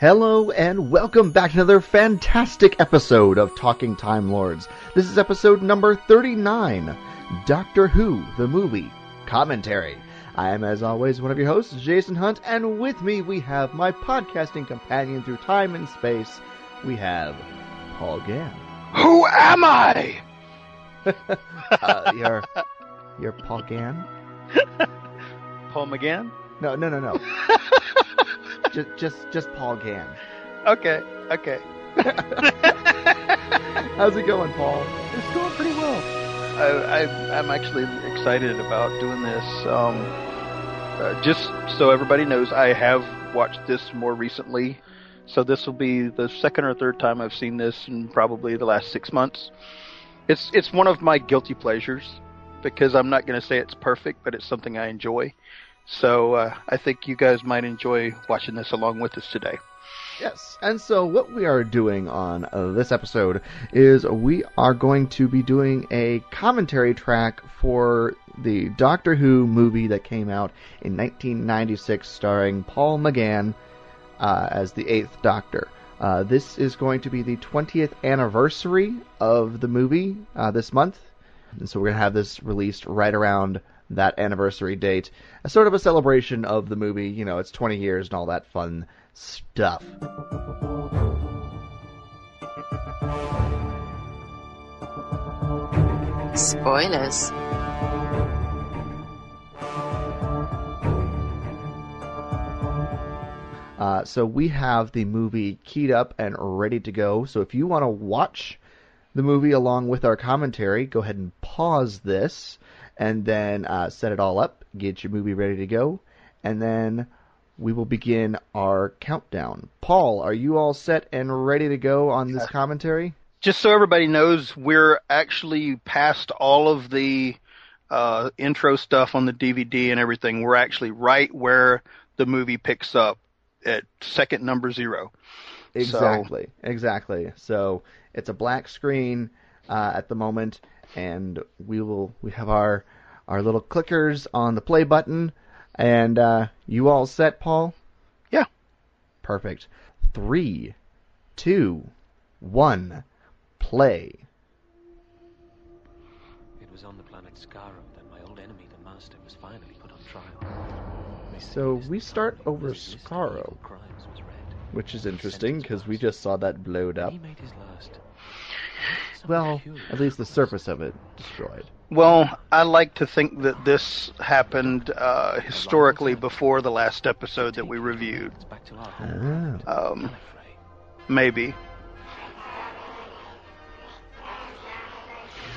Hello and welcome back to another fantastic episode of Talking Time Lords. This is episode number 39, Doctor Who, the movie, commentary. I am, as always, one of your hosts, Jason Hunt, and with me we have my podcasting companion through time and space. We have Paul Gann. Who am I? uh, you're, you're Paul Gann? Paul McGann? No, no, no, no. just, just, just Paul Gann. Okay, okay. How's it going, Paul? It's going pretty well. I, I, I'm actually excited about doing this. Um, uh, just so everybody knows, I have watched this more recently. So this will be the second or third time I've seen this in probably the last six months. It's it's one of my guilty pleasures because I'm not going to say it's perfect, but it's something I enjoy. So uh, I think you guys might enjoy watching this along with us today. Yes, and so what we are doing on uh, this episode is we are going to be doing a commentary track for the Doctor Who movie that came out in 1996, starring Paul McGann uh, as the Eighth Doctor. Uh, this is going to be the 20th anniversary of the movie uh, this month, and so we're going to have this released right around that anniversary date, as sort of a celebration of the movie. You know, it's 20 years and all that fun stuff. Spoilers. Uh, so we have the movie keyed up and ready to go. So if you want to watch the movie along with our commentary, go ahead and pause this and then uh, set it all up, get your movie ready to go, and then we will begin our countdown. Paul, are you all set and ready to go on this commentary? Just so everybody knows, we're actually past all of the uh, intro stuff on the DVD and everything. We're actually right where the movie picks up at second number zero. Exactly, so, exactly. So it's a black screen uh, at the moment, and we will we have our our little clickers on the play button, and uh, you all set, Paul? Yeah. Perfect. Three, two, one, play. It was on the planet Skaro that my old enemy, the Master, was finally put on trial. So we start over Skaro, which is interesting because we just saw that blowed up. Well, at least the surface of it destroyed. Well, I like to think that this happened uh, historically before the last episode that we reviewed. Ah. Um, maybe.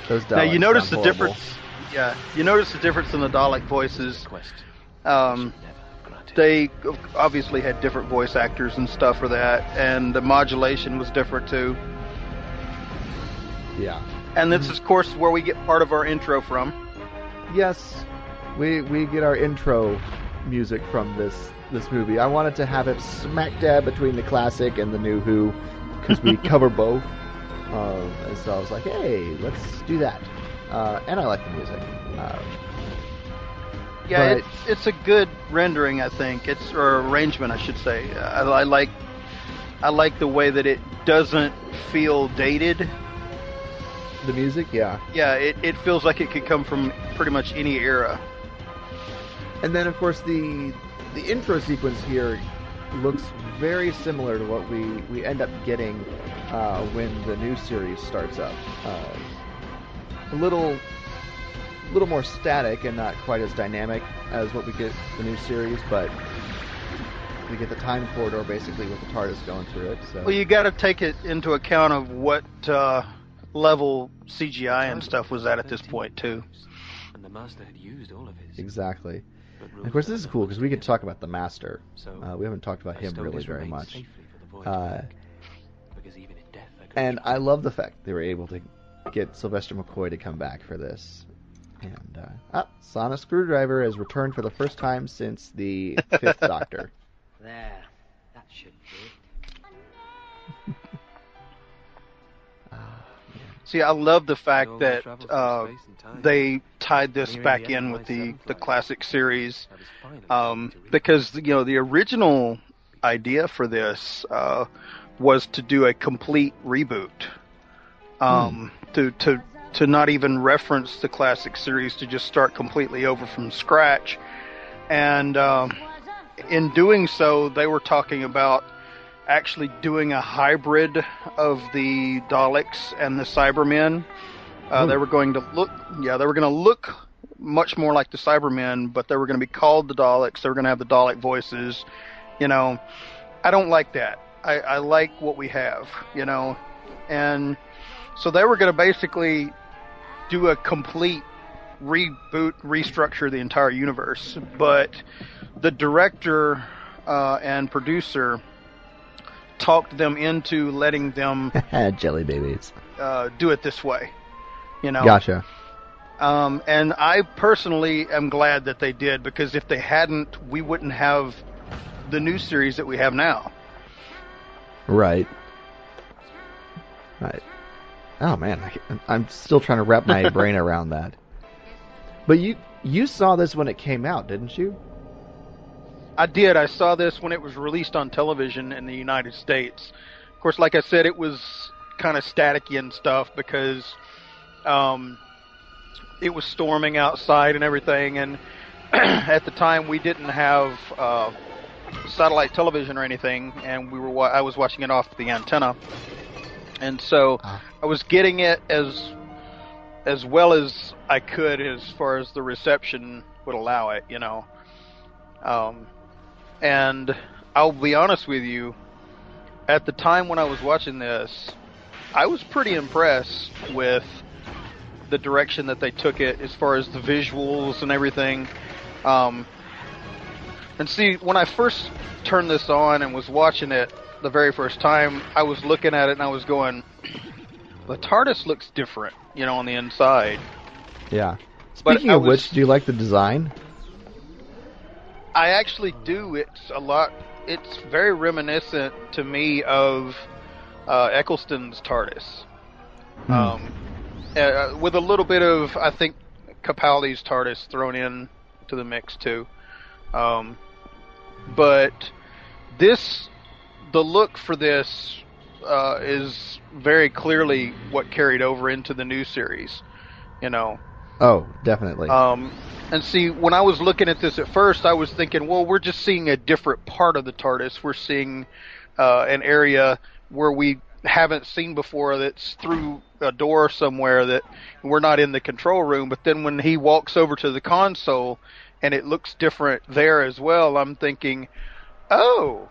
Those now you notice the horrible. difference. Yeah, you notice the difference in the Dalek voices. Um, they obviously had different voice actors and stuff for that, and the modulation was different too. Yeah. And this is, of course, where we get part of our intro from. Yes, we we get our intro music from this this movie. I wanted to have it smack dab between the classic and the new Who because we cover both. Um, and so I was like, hey, let's do that. Uh, and I like the music. Uh, Yeah, it's it's a good rendering, I think. It's or arrangement, I should say. I, I like I like the way that it doesn't feel dated. The music, yeah. Yeah, it, it feels like it could come from pretty much any era. And then, of course, the the intro sequence here looks very similar to what we, we end up getting uh, when the new series starts up. Uh, a little little more static and not quite as dynamic as what we get the new series, but we get the time corridor basically with the TARDIS going through it. So Well, you got to take it into account of what uh, level CGI and stuff was at at this point too. And the master had used all of his. exactly. And of course, this is cool because we could talk about the Master. So Uh, we haven't talked about him really very much. safely for the voyage Uh, because even in death I And trust I love the fact they were able to get Sylvester McCoy to come back for this. And uh, ah, Sonic Screwdriver has returned for the first time since the Fifth Doctor. There. That should do See, I love the fact that uh, space and time. they tied this back in with the the classic series. I was finally um, ready to read. because you know the original idea for this uh, was to do a complete reboot, um, to to to not even reference the classic series, to just start completely over from scratch, and um, in doing so, they were talking about actually doing a hybrid of the Daleks and the Cybermen. Uh, they were going to look, yeah, they were going to look much more like the Cybermen, but they were going to be called the Daleks. They were going to have the Dalek voices. You know, I don't like that. I, I like what we have, you know, and so they were going to basically do a complete reboot, restructure the entire universe. But the director uh, and producer talked them into letting them Jelly babies. uh, do it this way. You know, Gotcha. um, and I personally am glad that they did because if they hadn't, we wouldn't have the new series that we have now. Right. Right. Oh man, I, I'm still trying to wrap my brain around that. But you you saw this when it came out, didn't you? I did. I saw this when it was released on television in the United States. Of course, like I said, it was kind of staticky and stuff because um, it was storming outside and everything. And at the time, we didn't have uh, satellite television or anything, and we were wa- I was watching it off the antenna, and so Ah. I was getting it as as well as I could as far as the reception would allow it, you know. Um, and I'll be honest with you, at the time when I was watching this, I was pretty impressed with the direction that they took it as far as the visuals and everything. Um, and see, when I first turned this on and was watching it the very first time, I was looking at it and I was going, the TARDIS looks different, you know, on the inside. Yeah. But Speaking I of was- which, do you like the design? I actually do. It's a lot. It's very reminiscent to me of uh, Eccleston's TARDIS, Hmm. um, uh, with a little bit of I think Capaldi's TARDIS thrown in to the mix too. Um, but this, the look for this uh, is very clearly what carried over into the new series. You know, Oh, definitely. um, and see, when I was looking at this at first, I was thinking, well, we're just seeing a different part of the TARDIS. We're seeing uh, an area where we haven't seen before that's through a door somewhere that we're not in the control room. But then when he walks over to the console and it looks different there as well, I'm thinking, oh,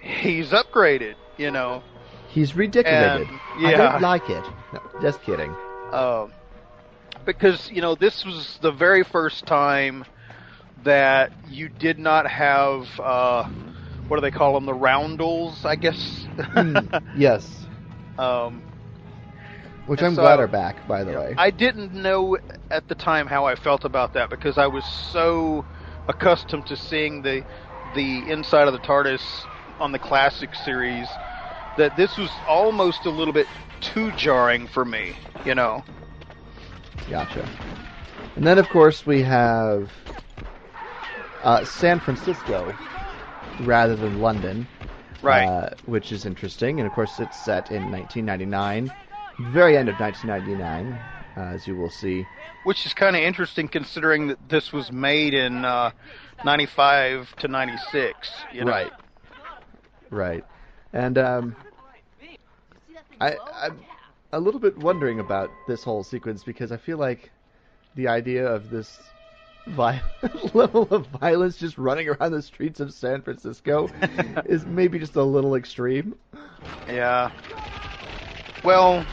he's upgraded, you know. He's ridiculous. and- I don't like it. No, just kidding. Um, because you know this was the very first time that you did not have uh, what do they call them the roundels I guess Hmm, yes. um, Which I'm so- glad are back, by the way. I didn't know at the time how I felt about that because I was so accustomed to seeing the the inside of the TARDIS on the classic series that this was almost a little bit too jarring for me. You know. Gotcha. And then, of course, we have uh, San Francisco rather than London, Right. uh, which is interesting. And of course, it's set in 1999, very end of 1999, uh, as you will see. Which is kind of interesting considering that this was made in uh, 95 to 96. You know? Right. Right. And um, I, I'm a little bit wondering about this whole sequence because I feel like the idea of this vi- level of violence just running around the streets of San Francisco is maybe just a little extreme. Yeah. Well,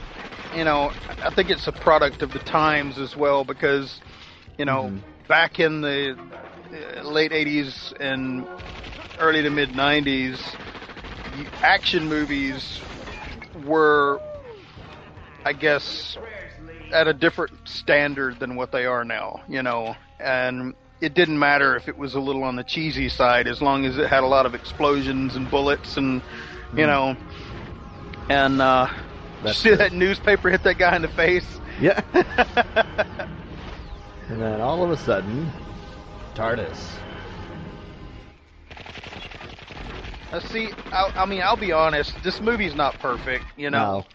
you know, I think it's a product of the times as well because, you know, Mhm. back in the uh, late 80s and early to mid 90s, action movies were, I guess, at a different standard than what they are now, you know, and it didn't matter if it was a little on the cheesy side as long as it had a lot of explosions and bullets and, you Mhm. know, and, uh, see that newspaper hit that guy in the face? Yeah. and then all of a sudden, TARDIS. Uh, see, I, I mean, I'll be honest. This movie's not perfect. You know, No.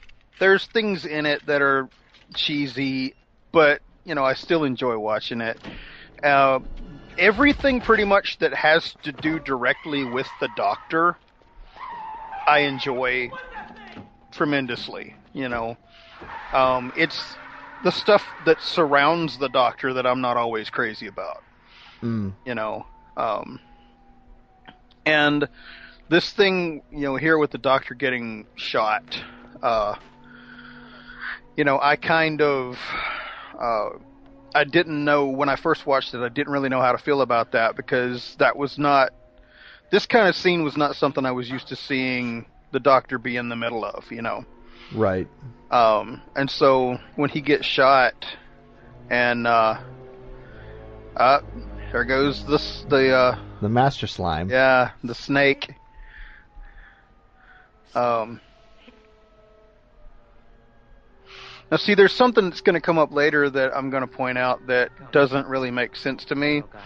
There's things in it that are cheesy, but you know, I still enjoy watching it. Uh, everything pretty much that has to do directly with the Doctor, I enjoy tremendously. You know, um, it's the stuff that surrounds the Doctor that I'm not always crazy about Mm. you know. Um, and this thing, you know, here with the doctor getting shot, uh, you know, I kind of, uh, I didn't know when I first watched it, I didn't really know how to feel about that because that was not, this kind of scene was not something I was used to seeing the doctor be in the middle of, you know. Right. Um, and so when he gets shot, and uh, uh, there goes this the uh, The Master Slime. yeah the snake. Um. Now, see, there's something that's going to come up later that I'm going to point out that doesn't really make sense to me, Okay.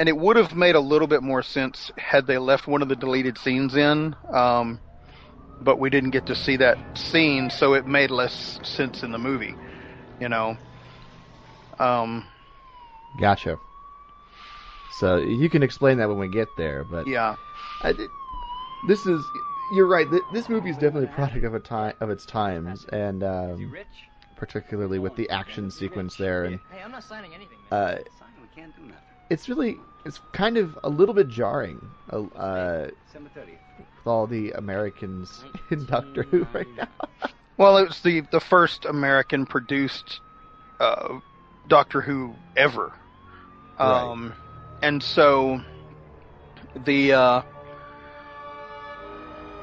and it would have made a little bit more sense had they left one of the deleted scenes in. Um, but we didn't get to see that scene, so it made less sense in the movie. You know. Um. Gotcha. So you can explain that when we get there, but Yeah. I this is you're right. This movie is definitely a product of a time of its times, and You um, rich? Particularly with the action sequence there, and Hey, I'm not signing anything. uh, we can't do nothing. it's really it's kind of a little bit jarring uh, uh, December 30th. with all the Americans in Doctor Who right now. Well, it was the the first American produced uh, Doctor Who ever. Um, and so the uh,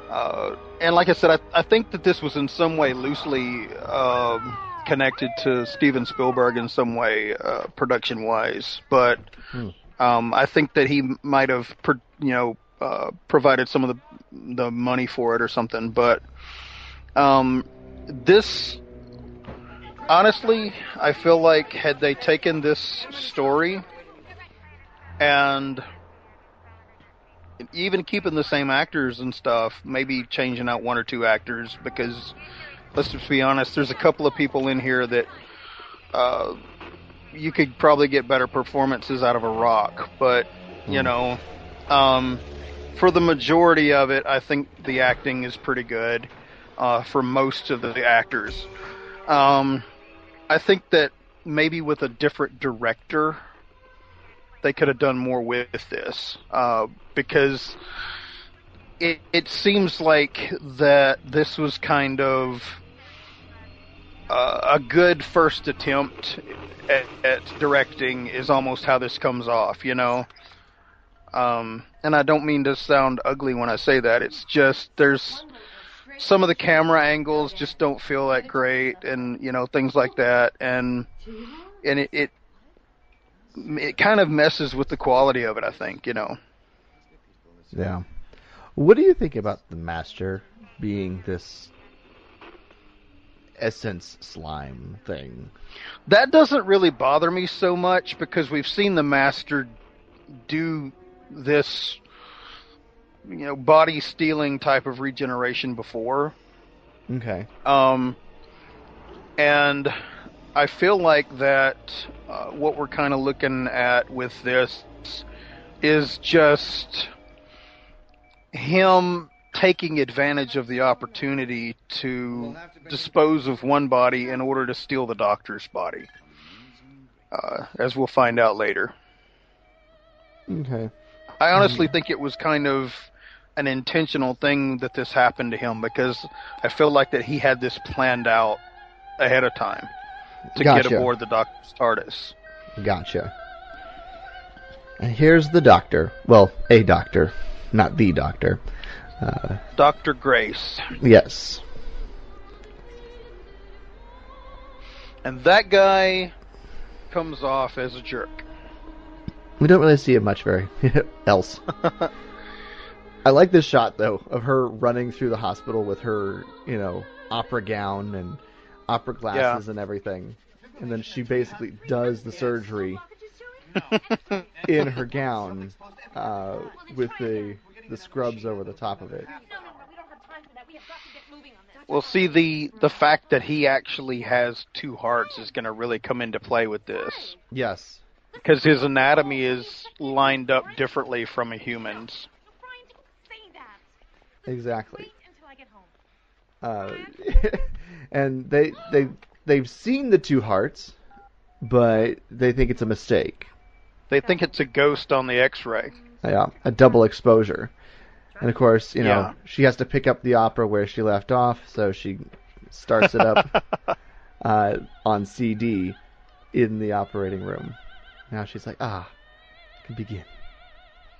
uh, and like I said, I, I think that this was in some way loosely um, connected to Steven Spielberg in some way, uh, production wise. But Hmm. um, I think that he might have, pro- you know, uh, provided some of the the money for it or something. But um, this, honestly, I feel like had they taken this story and even keeping the same actors and stuff, maybe changing out one or two actors because let's just be honest, there's a couple of people in here that uh, you could probably get better performances out of a rock, but you Hmm. know, um, for the majority of it, I think the acting is pretty good uh, for most of the actors. Um, I think that maybe with a different director, they could have done more with this uh, because it it seems like that this was kind of uh, a good first attempt at, at directing is almost how this comes off, you know. Um, and I don't mean to sound ugly when I say that. It's just there's some of the camera angles just don't feel that great, and you know things like that, and and it it, it kind of messes with the quality of it. I think you know. Yeah. What do you think about the Master being this essence slime thing? That doesn't really bother me so much because we've seen the Master do this, you know, body stealing type of regeneration before. Okay. Um, and I feel like that uh, what we're kind of looking at with this is just him taking advantage of the opportunity to dispose of one body in order to steal the doctor's body. Uh, as we'll find out later. Okay. I honestly think it was kind of an intentional thing that this happened to him because I feel like that he had this planned out ahead of time to Gotcha. get aboard the Doctor's TARDIS. Gotcha. And here's the doctor. Well, a doctor, not the doctor. Uh, Dr. Grace. yes. And that guy comes off as a jerk. We don't really see it much very else. I like this shot though of her running through the hospital with her, you know, opera gown and opera glasses and everything. And then she basically does the surgery in her gown uh, with the the scrubs over the top of it. No, no, no, we don't have time for that. We have got to get moving on this. Well, see the the fact that he actually has two hearts is going to really come into play with this Yes. because his anatomy is lined up differently from a human's. Brian, don't say that. Exactly. Wait until I get home. Uh, and they they they've seen the two hearts, but they think it's a mistake. They think it's a ghost on the X-ray. Yeah, a double exposure. And of course, you know, Yeah. she has to pick up the opera where she left off, so she starts it up uh, on CD in the operating room. Now she's like, ah, I can begin.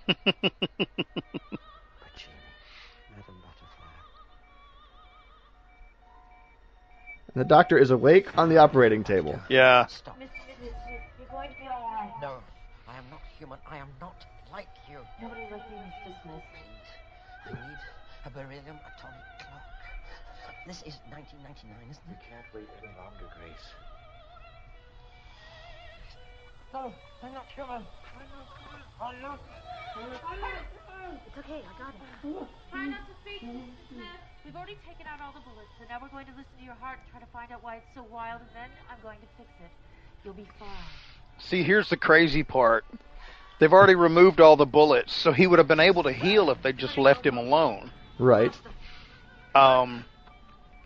And the doctor is awake on the operating table. Yeah. Stop. Miss, Miss, you're going to be all right. No, I am not human. I am not like you. Nobody like you is dismissed. I need a beryllium atomic clock. This is 1999, isn't it? You can't wait any longer, Grace. No, I'm not human. I'm not human. I'm not. It's okay, I got it. Try not to speak, Smith. We've already taken out all the bullets, so now we're going to listen to your heart and try to find out why it's so wild, and then I'm going to fix it. You'll be fine. See, here's the crazy part. They've already removed all the bullets, so he would have been able to heal if they just left him alone. Right. Um,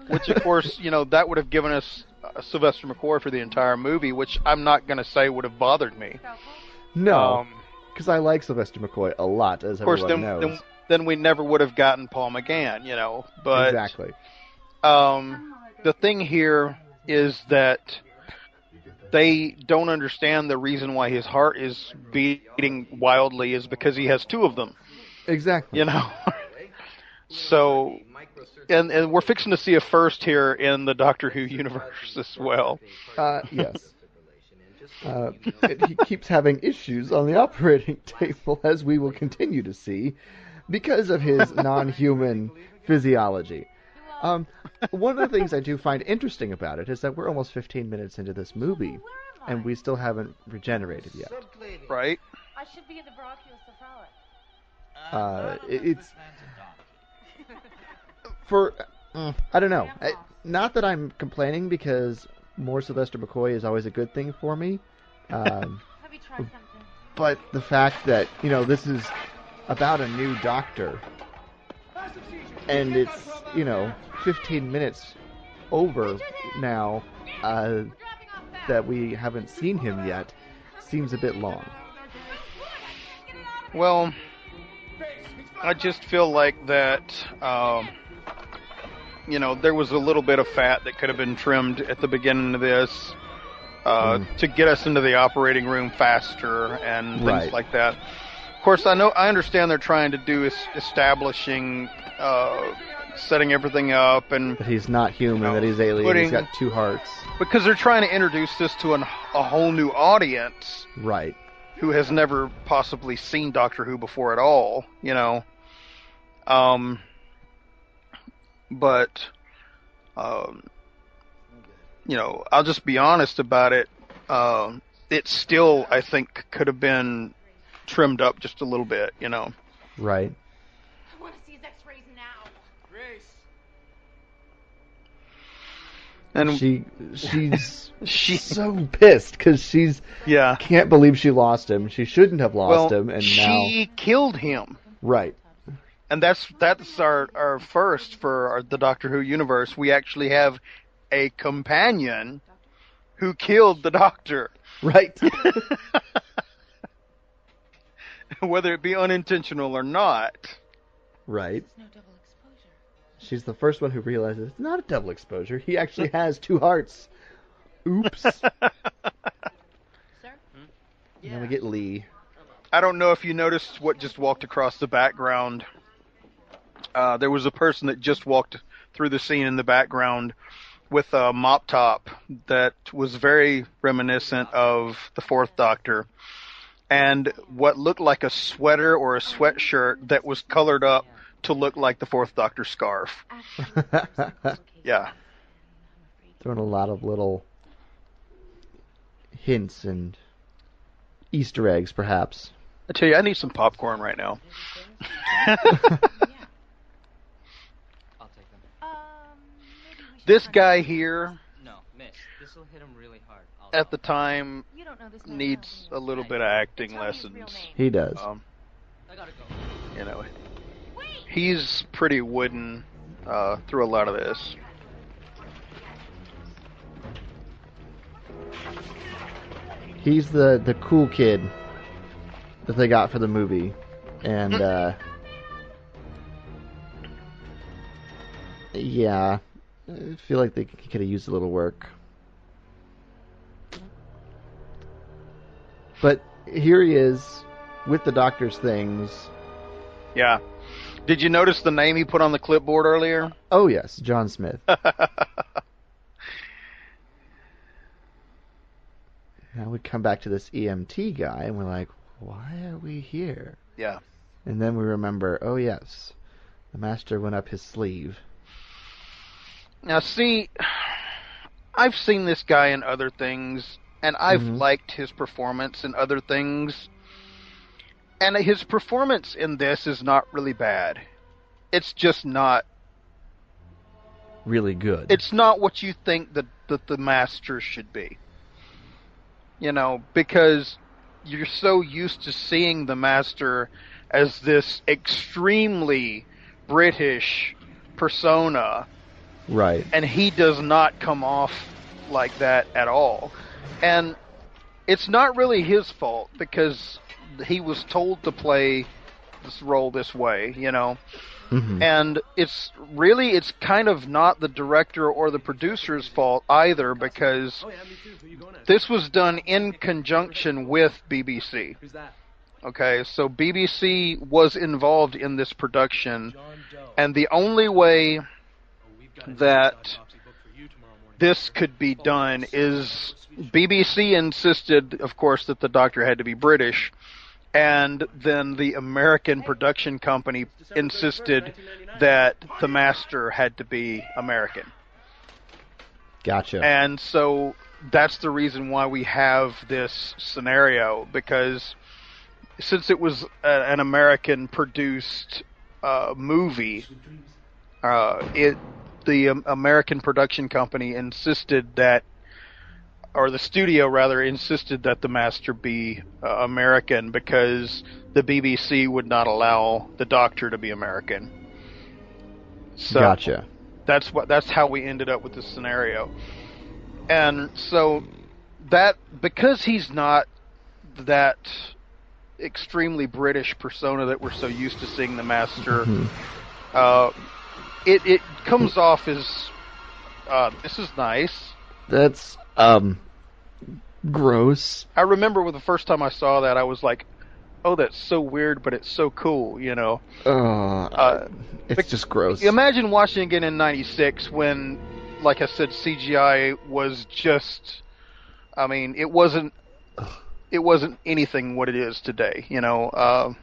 which, of course, you know, that would have given us Sylvester McCoy for the entire movie, which I'm not going to say would have bothered me. No, Um, because I like Sylvester McCoy a lot, as of course, everyone then, knows. then then we never would have gotten Paul McGann, you know. But exactly. um, the thing here is that they don't understand the reason why his heart is beating wildly is because he has two of them. Exactly. you know. so, and and we're fixing to see a first here in the Doctor Who universe as well. Uh, yes. Uh, it, he keeps having issues on the operating table, as we will continue to see, because of his non-human physiology. Um, one of the things I do find interesting about it is that we're almost 15 minutes into this movie, and we still haven't regenerated yet. Right? I should be in the brachiocephalic. Uh, it's for mm, I don't know. I, not that I'm complaining because more Sylvester McCoy is always a good thing for me. Um, Have you tried something? but the fact that you know this is about a new doctor and it's you know 15 minutes over now uh, that we haven't seen him yet seems a bit long Well, I just feel like that. Um, you know, there was a little bit of fat that could have been trimmed at the beginning of this uh, to get us into the operating room faster and things Right. like that. Of course, I know I understand they're trying to do is establishing, uh, setting everything up, and that he's not human know, that he's alien putting- he's got two hearts because they're trying to introduce this to an, a whole new audience right who has never possibly seen Doctor Who before at all, you know. Um, but, um, you know, I'll just be honest about it. Um, it still, I think, could have been trimmed up just a little bit. You know. Right. I want to see his X-rays now. Grace. And She she's she, so pissed because she's yeah. can't believe she lost him. She shouldn't have lost well, him, and she killed him. right. And that's that's our our first for our, the Doctor Who universe. We actually have a companion who killed the Doctor, Right. whether it be unintentional or not. right. No double exposure. She's the first one who realizes it's not a double exposure. He actually has two hearts. Oops. Sir? Hmm? And then we get Lee. I don't know if you noticed what just walked across the background. Uh, there was a person that just walked through the scene in the background with a mop top that was very reminiscent of the Fourth Doctor, and what looked like a sweater or a sweatshirt that was colored up to look like the Fourth Doctor scarf. Yeah. Throwing a lot of little hints and Easter eggs, perhaps. I tell you, I need some popcorn right now. I'll take them. Um, maybe we should This guy here, No, miss. This will hit him really hard. I'll at the time, You don't know this man needs a well, do you? little bit of acting Tell me his real lessons. He does. Um, I gotta go. you know, Wait! he's pretty wooden uh, through a lot of this. He's the the cool kid that they got for the movie, and uh, yeah, I feel like they could have used a little work. But here he is with the doctor's things. Yeah. Did you notice the name he put on the clipboard earlier? Oh yes, John Smith. Now we come back to this EMT guy, and we're like, why are we here? yeah. And then we remember, oh yes, the master went up his sleeve. Now, see, I've seen this guy in other things, and I've Mhm. liked his performance in other things. And his performance in this is not really bad. It's just not. Really good. It's not what you think that that the master should be. You know, because you're so used to seeing the master as this extremely British persona right. and he does not come off like that at all. And it's not really his fault because he was told to play this role this way, you know. hmm And it's really it's kind of not the director or the producer's fault either because this was done in conjunction with BBC. Who's that? Okay, so BBC was involved in this production and the only way that this could be done is BBC insisted, of course, that the doctor had to be British, and then the American production company insisted that the master had to be American. Gotcha. And so that's the reason why we have this scenario because since it was a, an American produced uh, movie, uh, it the um, American production company insisted that, or the studio rather insisted that the master be uh, American because the BBC would not allow the Doctor to be American. So gotcha. that's what that's how we ended up with this scenario. And so that because he's not that extremely British persona that we're so used to seeing the master, Mhm. uh, it it comes off as uh, this is nice. That's um gross. I remember when the first time I saw that, I was like, "Oh, that's so weird, but it's so cool," you know. Uh, Uh, it's just gross. Imagine watching again in '96 when, like I said, CGI was just. I mean, it wasn't. It wasn't anything what it is today. You know. Uh,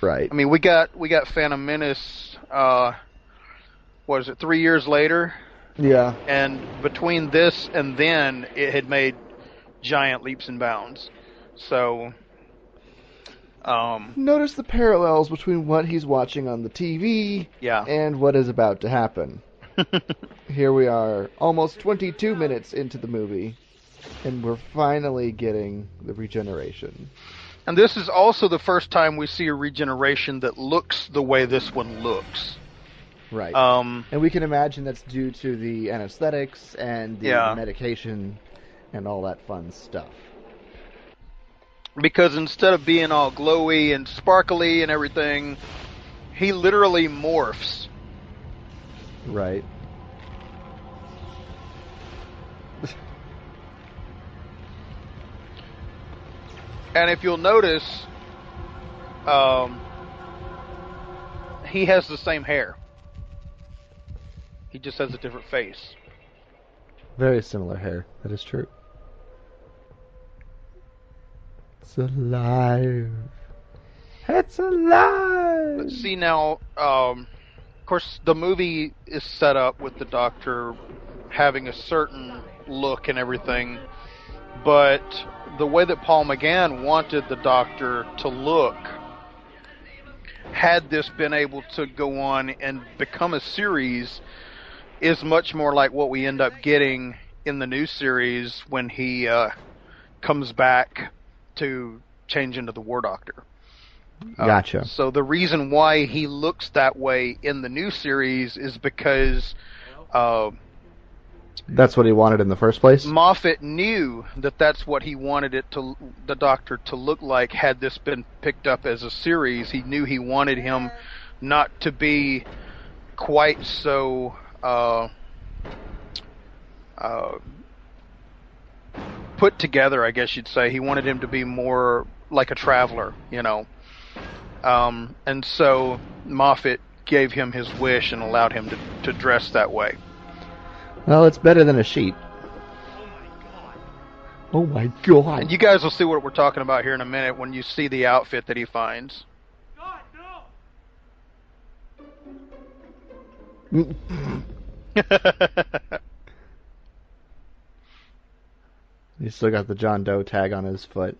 Right. I mean, we got we got Phantom Menace. Uh, what is it? Three years later, Yeah. and between this and then, it had made giant leaps and bounds. So, um, Notice the parallels between what he's watching on the TV yeah, and what is about to happen. Here we are, almost 22 minutes into the movie, and we're finally getting the regeneration. and this is also the first time we see a regeneration that looks the way this one looks. Right. Um, and we can imagine that's due to the anesthetics and the Yeah. medication and all that fun stuff. because instead of being all glowy and sparkly and everything, he literally morphs. Right. And if you'll notice, um, he has the same hair. He just has a different face. Very similar hair. That is true. It's alive. It's alive. But see now, um, of course, the movie is set up with the Doctor having a certain look and everything, but the way that Paul McGann wanted the Doctor to look, had this been able to go on and become a series, is much more like what we end up getting in the new series when he uh, comes back to change into the War Doctor. Uh, Gotcha. So the reason why he looks that way in the new series is because uh, That's what he wanted in the first place. Moffat knew that that's what he wanted it to the Doctor to look like. Had this been picked up as a series, he knew he wanted him not to be quite so. Uh, uh, put together, I guess you'd say. He wanted him to be more like a traveler, you know. Um, and so Moffat gave him his wish and allowed him to, to dress that way. Well, it's better than a sheet. Oh my god. Oh my god. And you guys will see what we're talking about here in a minute when you see the outfit that he finds. He's still got the John Doe tag on his foot.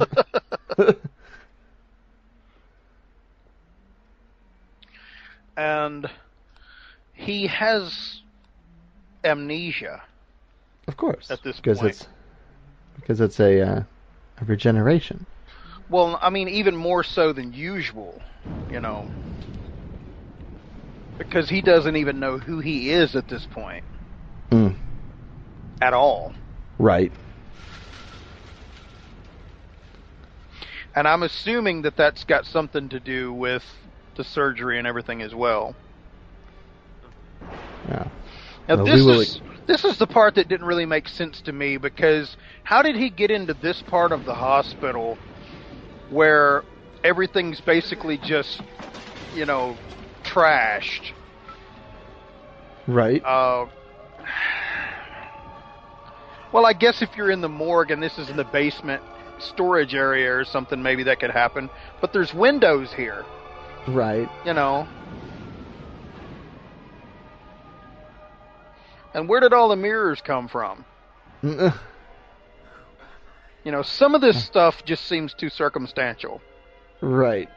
and he has amnesia. Of course. At this because point. it's because it's a, uh, a regeneration. Well, I mean, even more so than usual, you know. Because he doesn't even know who he is at this point Mm. at all. Right. And I'm assuming that that's got something to do with the surgery and everything as well. Yeah. Now Well, we this will- is this is the part that didn't really make sense to me because how did he get into this part of the hospital where everything's basically just you know trashed? Right. Uh, well, I guess if you're in the morgue and this is in the basement storage area or something, maybe that could happen. But there's windows here, Right. you know. And where did all the mirrors come from? You know, some of this stuff just seems too circumstantial. Right.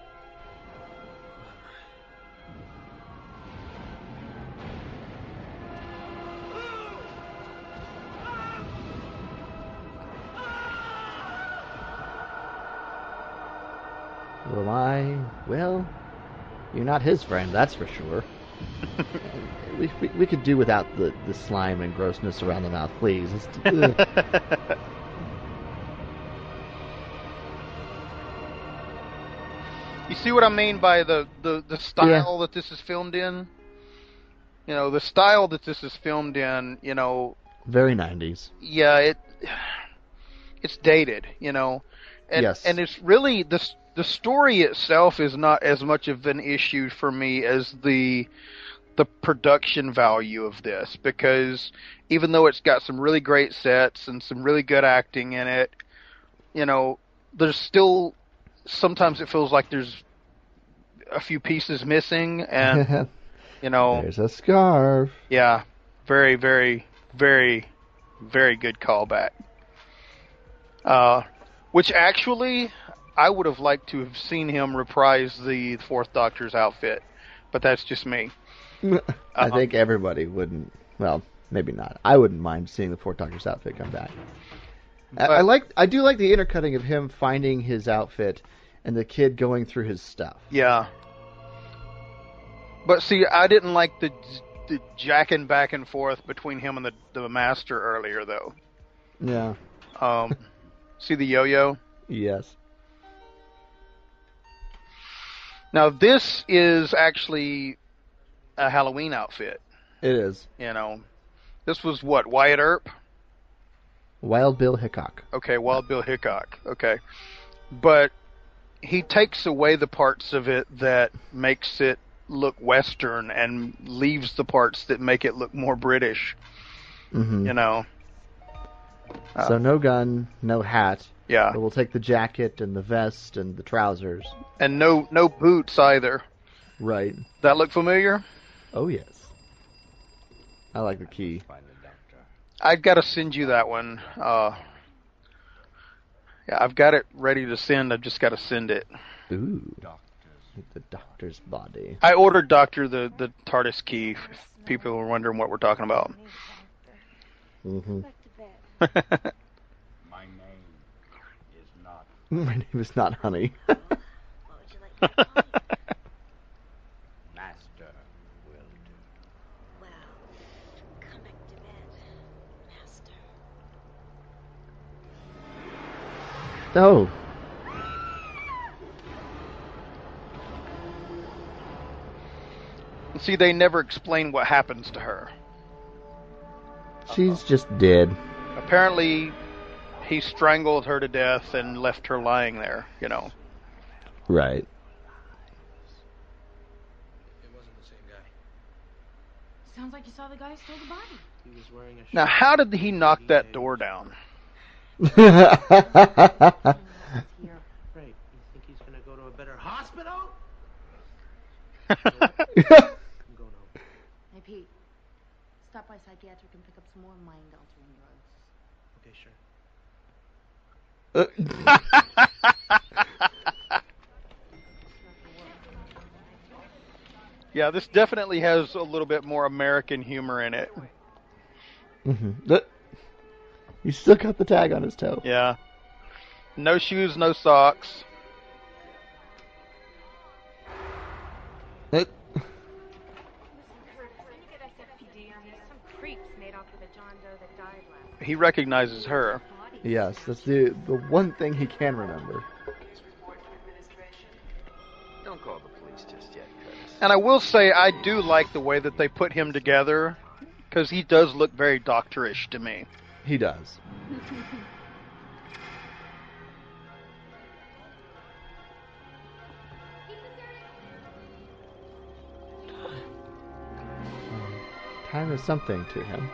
Well, I well, you're not his friend, that's for sure. we, we we could do without the, the slime and grossness around the mouth, please. You see what I mean by the, the, the style that this is filmed in? You know, the style that this is filmed in, you know, Very 90s. yeah, it it's dated, you know. And Yes. and it's really the s- the story itself is not as much of an issue for me as the the production value of this because even though it's got some really great sets and some really good acting in it, you know, there's still sometimes it feels like there's a few pieces missing and you know There's a scarf. yeah, very, very, very, very good callback. Uh, which actually, I would have liked to have seen him reprise the Fourth Doctor's outfit, but that's just me. I Uh-huh. think everybody wouldn't. Well, maybe not. I wouldn't mind seeing the Fourth Doctor's outfit come back. I, I like. I do like the intercutting of him finding his outfit and the kid going through his stuff. Yeah. But see, I didn't like the the jacking back and forth between him and the the master earlier, though. Yeah. Um, see the yo-yo. Yes. Now this is actually a Halloween outfit. It is. You know, this was what Wyatt Earp. Wild Bill Hickok. Okay, Wild Bill Hickok. Okay, but he takes away the parts of it that makes it look Western and leaves the parts that make it look more British. hmm You know. Uh, so no gun, no hat. Yeah, But we'll take the jacket and the vest and the trousers. and no no boots either. Right. That look familiar? Oh yes. I like the key. I've got to send you that one. Uh, yeah, I've got it ready to send. I've just got to send it. Ooh. The doctor's body. I ordered Doctor the the TARDIS key. If people are wondering what we're talking about. hmm Back to bed. My name is not. My name is not Honey. What would you like to? Master will do. Well, come back to bed, Master. oh. See, they never explain what happens to her. She's just dead. Apparently, he strangled her to death and left her lying there. You know. Right. It wasn't the same guy. Sounds like you saw the guy who stole the body. He was wearing a. Now, how did he knock that door down? Here. Right. You think he's gonna go to a better hospital? Hey, Pete. Stop by psychiatric and pick up some more mind-altering drugs. Yeah, this definitely has a little bit more American humor in it. Mm-hmm. You still got the tag on his toe. Yeah. No shoes, no socks. Some creeps made off with a John Doe that died last He recognizes her. Yes, that's the the one thing he can remember. Don't call the police just yet, Curtis. And I will say, I do like the way that they put him together, because he does look very doctorish to me. He does. Time is something to him.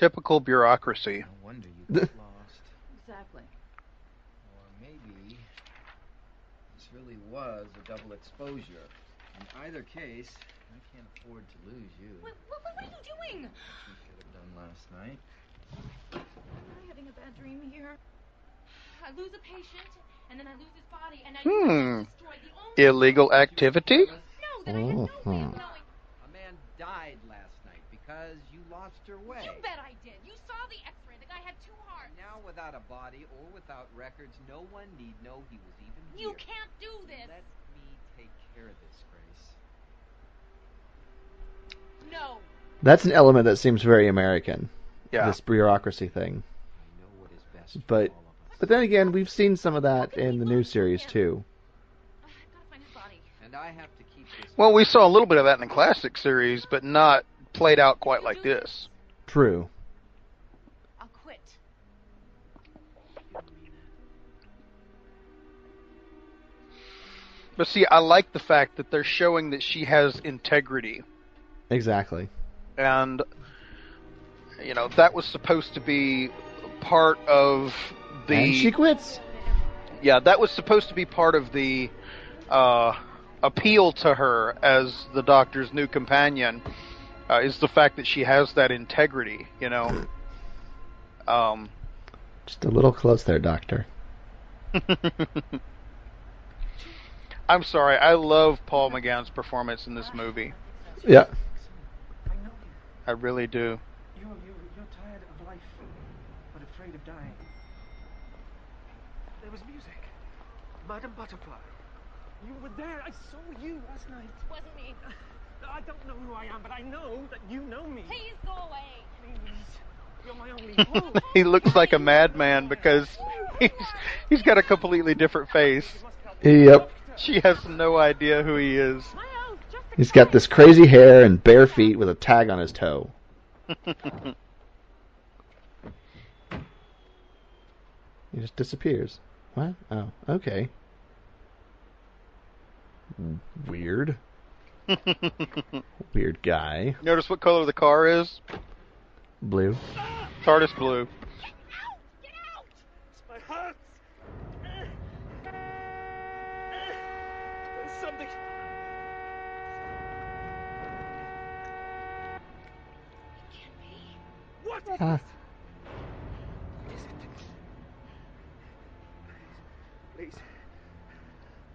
Typical bureaucracy. No wonder you got lost. Exactly. Or maybe this really was a double exposure. In either case, I can't afford to lose you. What, what, what are you doing? You should have done last night. Am I having a bad dream here? I lose a patient, and then I lose his body, and I Hmm. destroy the only Illegal activity? no that I had no way of Mhm. knowing. A man died last night because you lost your way. You bet I did. You saw the X-ray. The guy had two hearts. Now, without a body or without records, no one need know he was even here. You can't do this. Let me take care of this, Grace. No. That's an element that seems very American. Yeah. This bureaucracy thing. I know what is best for But- all of us. But then again, we've seen some of that in the new series too. I've got to find. And I have to keep this. Well, we saw a little bit of that in the classic series, but not played out quite like this. True. I'll quit. But see, I like the fact that they're showing that she has integrity. Exactly. and you know that was supposed to be part of the and she quits. yeah that was supposed to be part of the uh, appeal to her as the doctor's new companion uh, is the fact that she has that integrity you know um Just a little close there, Doctor. I'm sorry I love Paul McGann's performance in this movie Yeah. I really do You're, you're, you're tired of life, but afraid of dying. There was music. Madam Butterfly. You were there. I saw you last night. It wasn't me. I don't know who I am, but I know that you know me. Please go away. Please. You're my only hope. he looks like a madman because he's he's got a completely different face Yep. she has no idea who he is He's got this crazy hair and bare feet with a tag on his toe. He just disappears. What? Oh, okay. Weird. Weird guy. Notice what color the car is? Blue. TARDIS blue. Get out! Get out! It's my heart. There's something. What?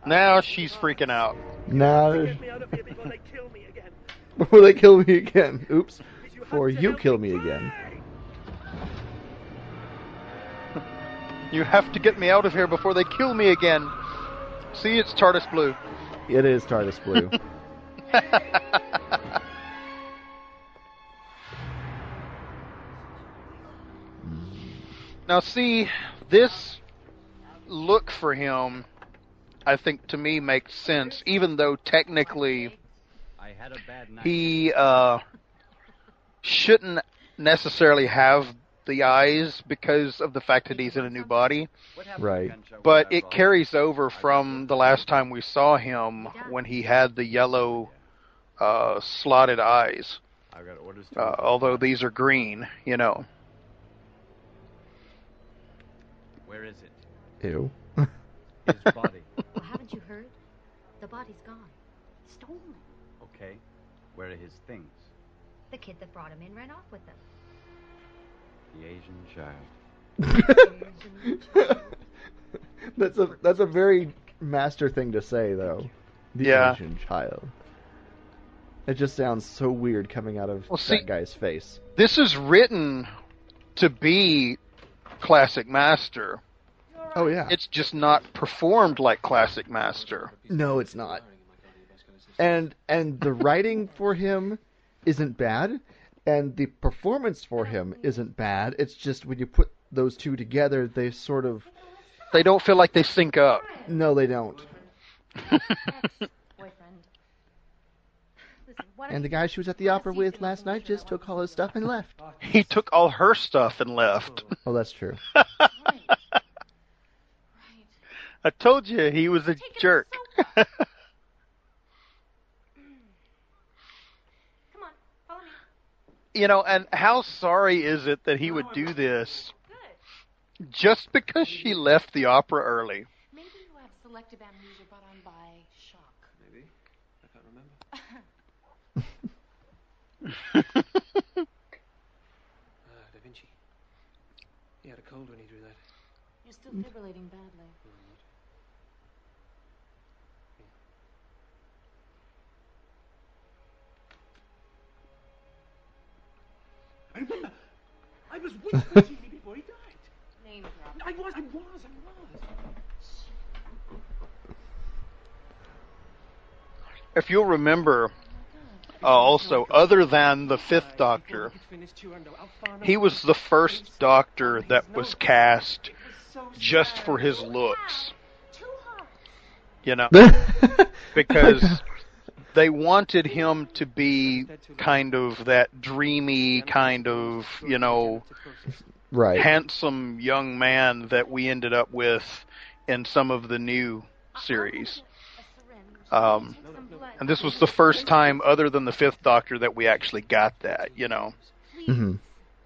Now she's freaking out. Now, Get me out of here before they kill me again. before they kill me again. Oops. Before you kill me again. You have to get me out of here before they kill me again. See, it's TARDIS blue. It is TARDIS blue. Now, see, this look for him, I think to me makes sense, even though technically I had a bad night. he uh, shouldn't necessarily have the eyes because of the fact that he's in a new body. right. But it carries over from the last time we saw him when he had the yellow uh, slotted eyes. I got orders to Uh, although these are green, you know. Where is it? Ew. His body. Well, haven't you heard? The body's gone. Stolen. Okay. Where are his things? The kid that brought him in ran off with them. The Asian child. that's a that's a very master thing to say though. The Yeah. Asian child. It just sounds so weird coming out of Well, see- that guy's face. This is written to be classic master. Oh yeah. It's just not performed like classic master. No, it's not. And and the writing for him isn't bad, and the performance for him isn't bad. It's just when you put those two together, they sort of They don't feel like they sync up. no, they don't. Boyfriend. Listen, why don't And the guy she was at the opera with last night just took all his stuff and left. He took all her stuff and left. Oh, that's true. I told you he was a jerk. Come on, follow me. you know, and how sorry is it that he would do this Good. just because she left the opera early? Maybe you have selective amnesia brought on by shock. Maybe. I can't remember. Ah, Da Vinci. He had a cold when he drew that. You're still fibrillating badly. I remember. I was with Puccini before he died. Name drop. I was, I was, I was. If you'll remember, uh, also, other than the fifth Doctor, he was the first Doctor that was cast just for his looks. You know, because they wanted him to be kind of that dreamy kind of you know right handsome young man that we ended up with in some of the new series. Um, and this was the first time, other than the Fifth Doctor, that we actually got that. You know. hmm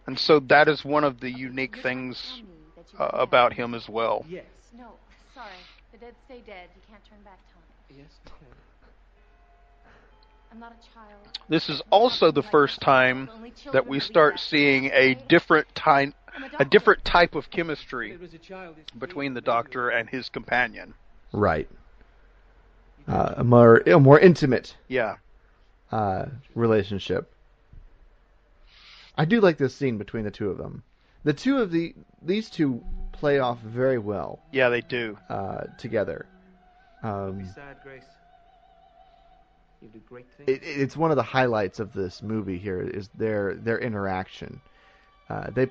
And so that is one of the unique things uh, about him as well. Yes. No, sorry. The dead stay dead. You can't turn back time. Yes. This is also the first time that we start seeing a different type, a different type of chemistry It was a child. It's between the Doctor and his companion. Right. Uh, a more a more intimate Yeah. uh, relationship. I do like this scene between the two of them. The two of the these two play off very well Yeah, they do. uh, together. Don't be Um, sad, Grace. You do great things. it, it's one of the highlights of this movie here is their their interaction. Uh, they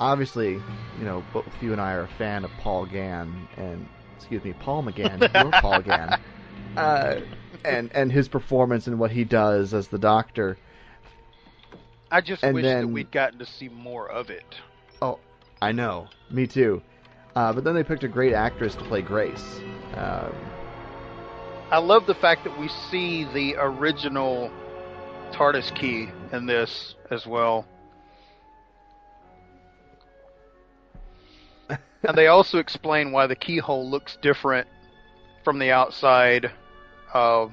obviously, you know, both you and I are a fan of Paul Gann and excuse me, Paul McGann, you're Paul Gann, uh, and and his performance and what he does as the Doctor. I just And wish that then- we'd gotten to see more of it. Oh, I know, me too. Uh, but then they picked a great actress to play Grace. Um, I love the fact that we see the original TARDIS key in this as well. and they also explain why the keyhole looks different from the outside. Uh,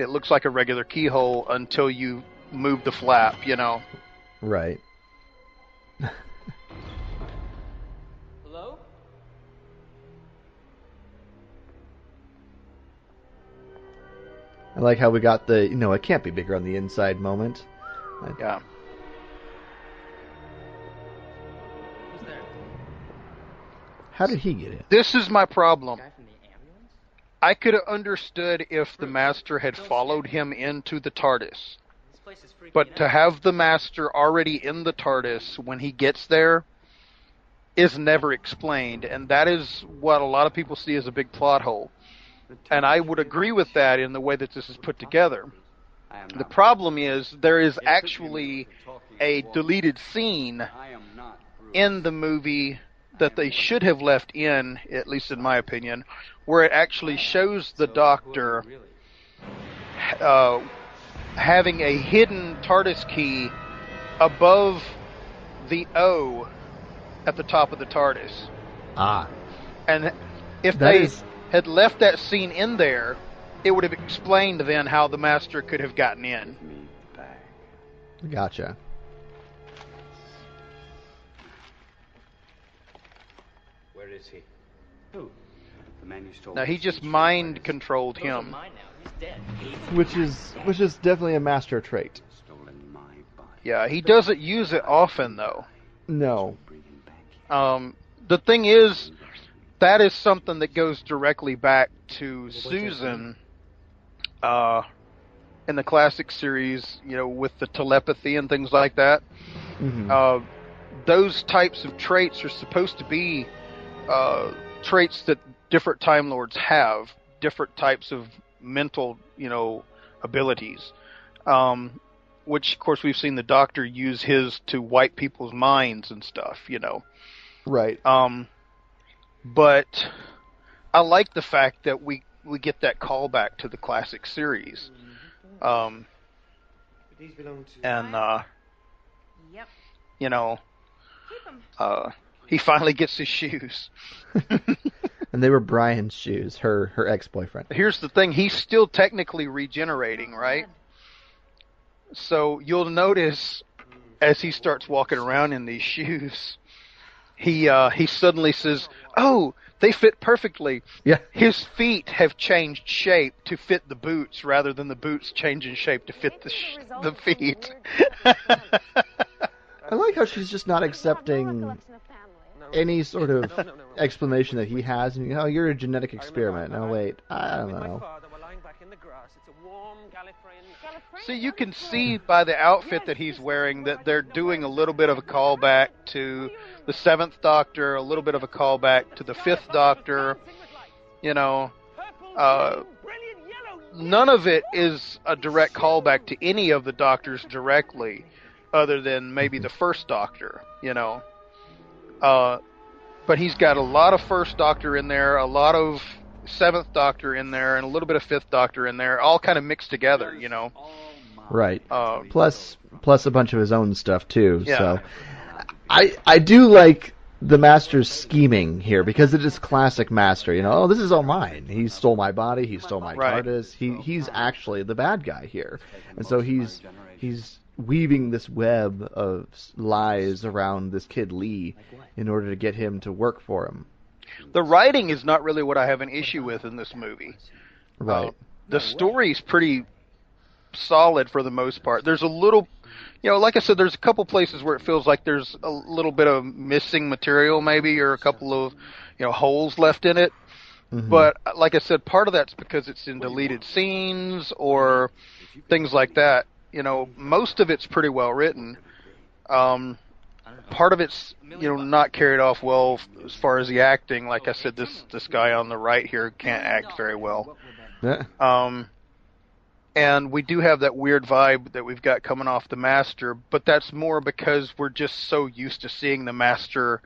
it looks like a regular keyhole until you move the flap, you know. right. I like how we got the you know it can't be bigger on the inside moment. Yeah. Who's there? How did he get in? This is my problem. Guy from the ambulance? I could have understood if the master had followed him into the TARDIS. This place is freaking But to out. have the master already in the TARDIS when he gets there is never explained, and that is what a lot of people see as a big plot hole. And I would agree with that in the way that this is put together. The problem is there is It took me a actually minute to talk to you a deleted scene I am not Bruce. in the movie that they should have left in, at least in my opinion, where it actually shows the doctor uh, having a hidden TARDIS key above the O at the top of the TARDIS. Ah, And if That they is- had left that scene in there, it would have explained then how the master could have gotten in. gotcha. Where is he? Who? The man you stole. Now he just mind controlled him. mine now. He's dead. Which is which is definitely a master trait. Stolen my body. Yeah, he doesn't use it often though. No, Bring him back here. Um, the thing is, that is something that goes directly back to Susan uh, in the classic series, you know, with the telepathy and things like that. Mhm. Uh, those types of traits are supposed to be uh, traits that different Time Lords have, different types of mental, you know, abilities. Um, which, of course, we've seen the Doctor use his to wipe people's minds and stuff, you know. right. Um, but I like the fact that we we get that callback to the classic series. Um, These belong to. and uh, Yep. you know, Keep 'em. uh, he finally gets his shoes. And they were Brian's shoes, her her ex boyfriend. Here's the thing: he's still technically regenerating, right? So you'll notice as he starts walking around in these shoes, he uh, he suddenly says, "Oh, they fit perfectly." Yeah. His feet have changed shape to fit the boots rather than the boots changing shape to fit the sh- the feet. I like how she's just not accepting any sort of explanation that he has. And oh, you're a genetic experiment. No, wait, I don't know. The grass. It's a warm Gallifreyan. See, you can see by the outfit that he's wearing that they're doing a little bit of a callback to the Seventh Doctor, a little bit of a callback to the Fifth Doctor. You know, Uh, blue, brilliant yellow, none of it is a direct callback to any of the doctors directly, other than maybe the first Doctor. You know, uh, but he's got a lot of first Doctor in there, a lot of seventh Doctor in there, and a little bit of fifth Doctor in there, all kind of mixed together. You know, Right. uh, Plus, plus a bunch of his own stuff too. Yeah. So, I I do like the master's scheming here because it is classic master. You know, oh, this is all mine. He stole my body. He stole my Right. TARDIS. He he's actually the bad guy here, and so he's he's weaving this web of lies around this kid Lee in order to get him to work for him. The writing is not really what I have an issue with in this movie. Right. Uh, the story's pretty solid for the most part. There's a little, you know, like I said, there's a couple places where it feels like there's a little bit of missing material, maybe, or a couple of, you know, holes left in it. Mhm. But uh, like I said, part of that's because it's in deleted scenes or things like that. You know, most of it's pretty well written. Um, part of it's you know not carried off well as far as the acting. Like I said, this this guy on the right here can't act very well. Yeah. Um, and we do have that weird vibe that we've got coming off the master, but that's more because we're just so used to seeing the master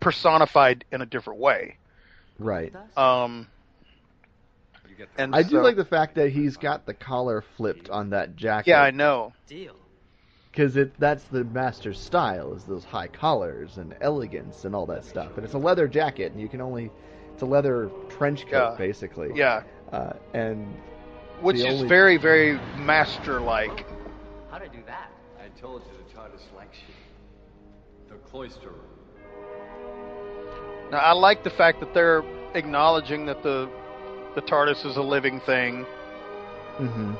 personified in a different way. Right. Um, and I do so- like the fact that he's got the collar flipped on that jacket. Yeah, I know. Deal. Because it that's the master's style is those high collars and elegance and all that stuff and it's a leather jacket and you can only it's a leather trench coat Yeah. basically Yeah, uh, and which is only- very, very master-like. How'd I do that? I told you the TARDIS likes you. The cloister room. Now, I like the fact that they're acknowledging that the the TARDIS is a living thing. hmm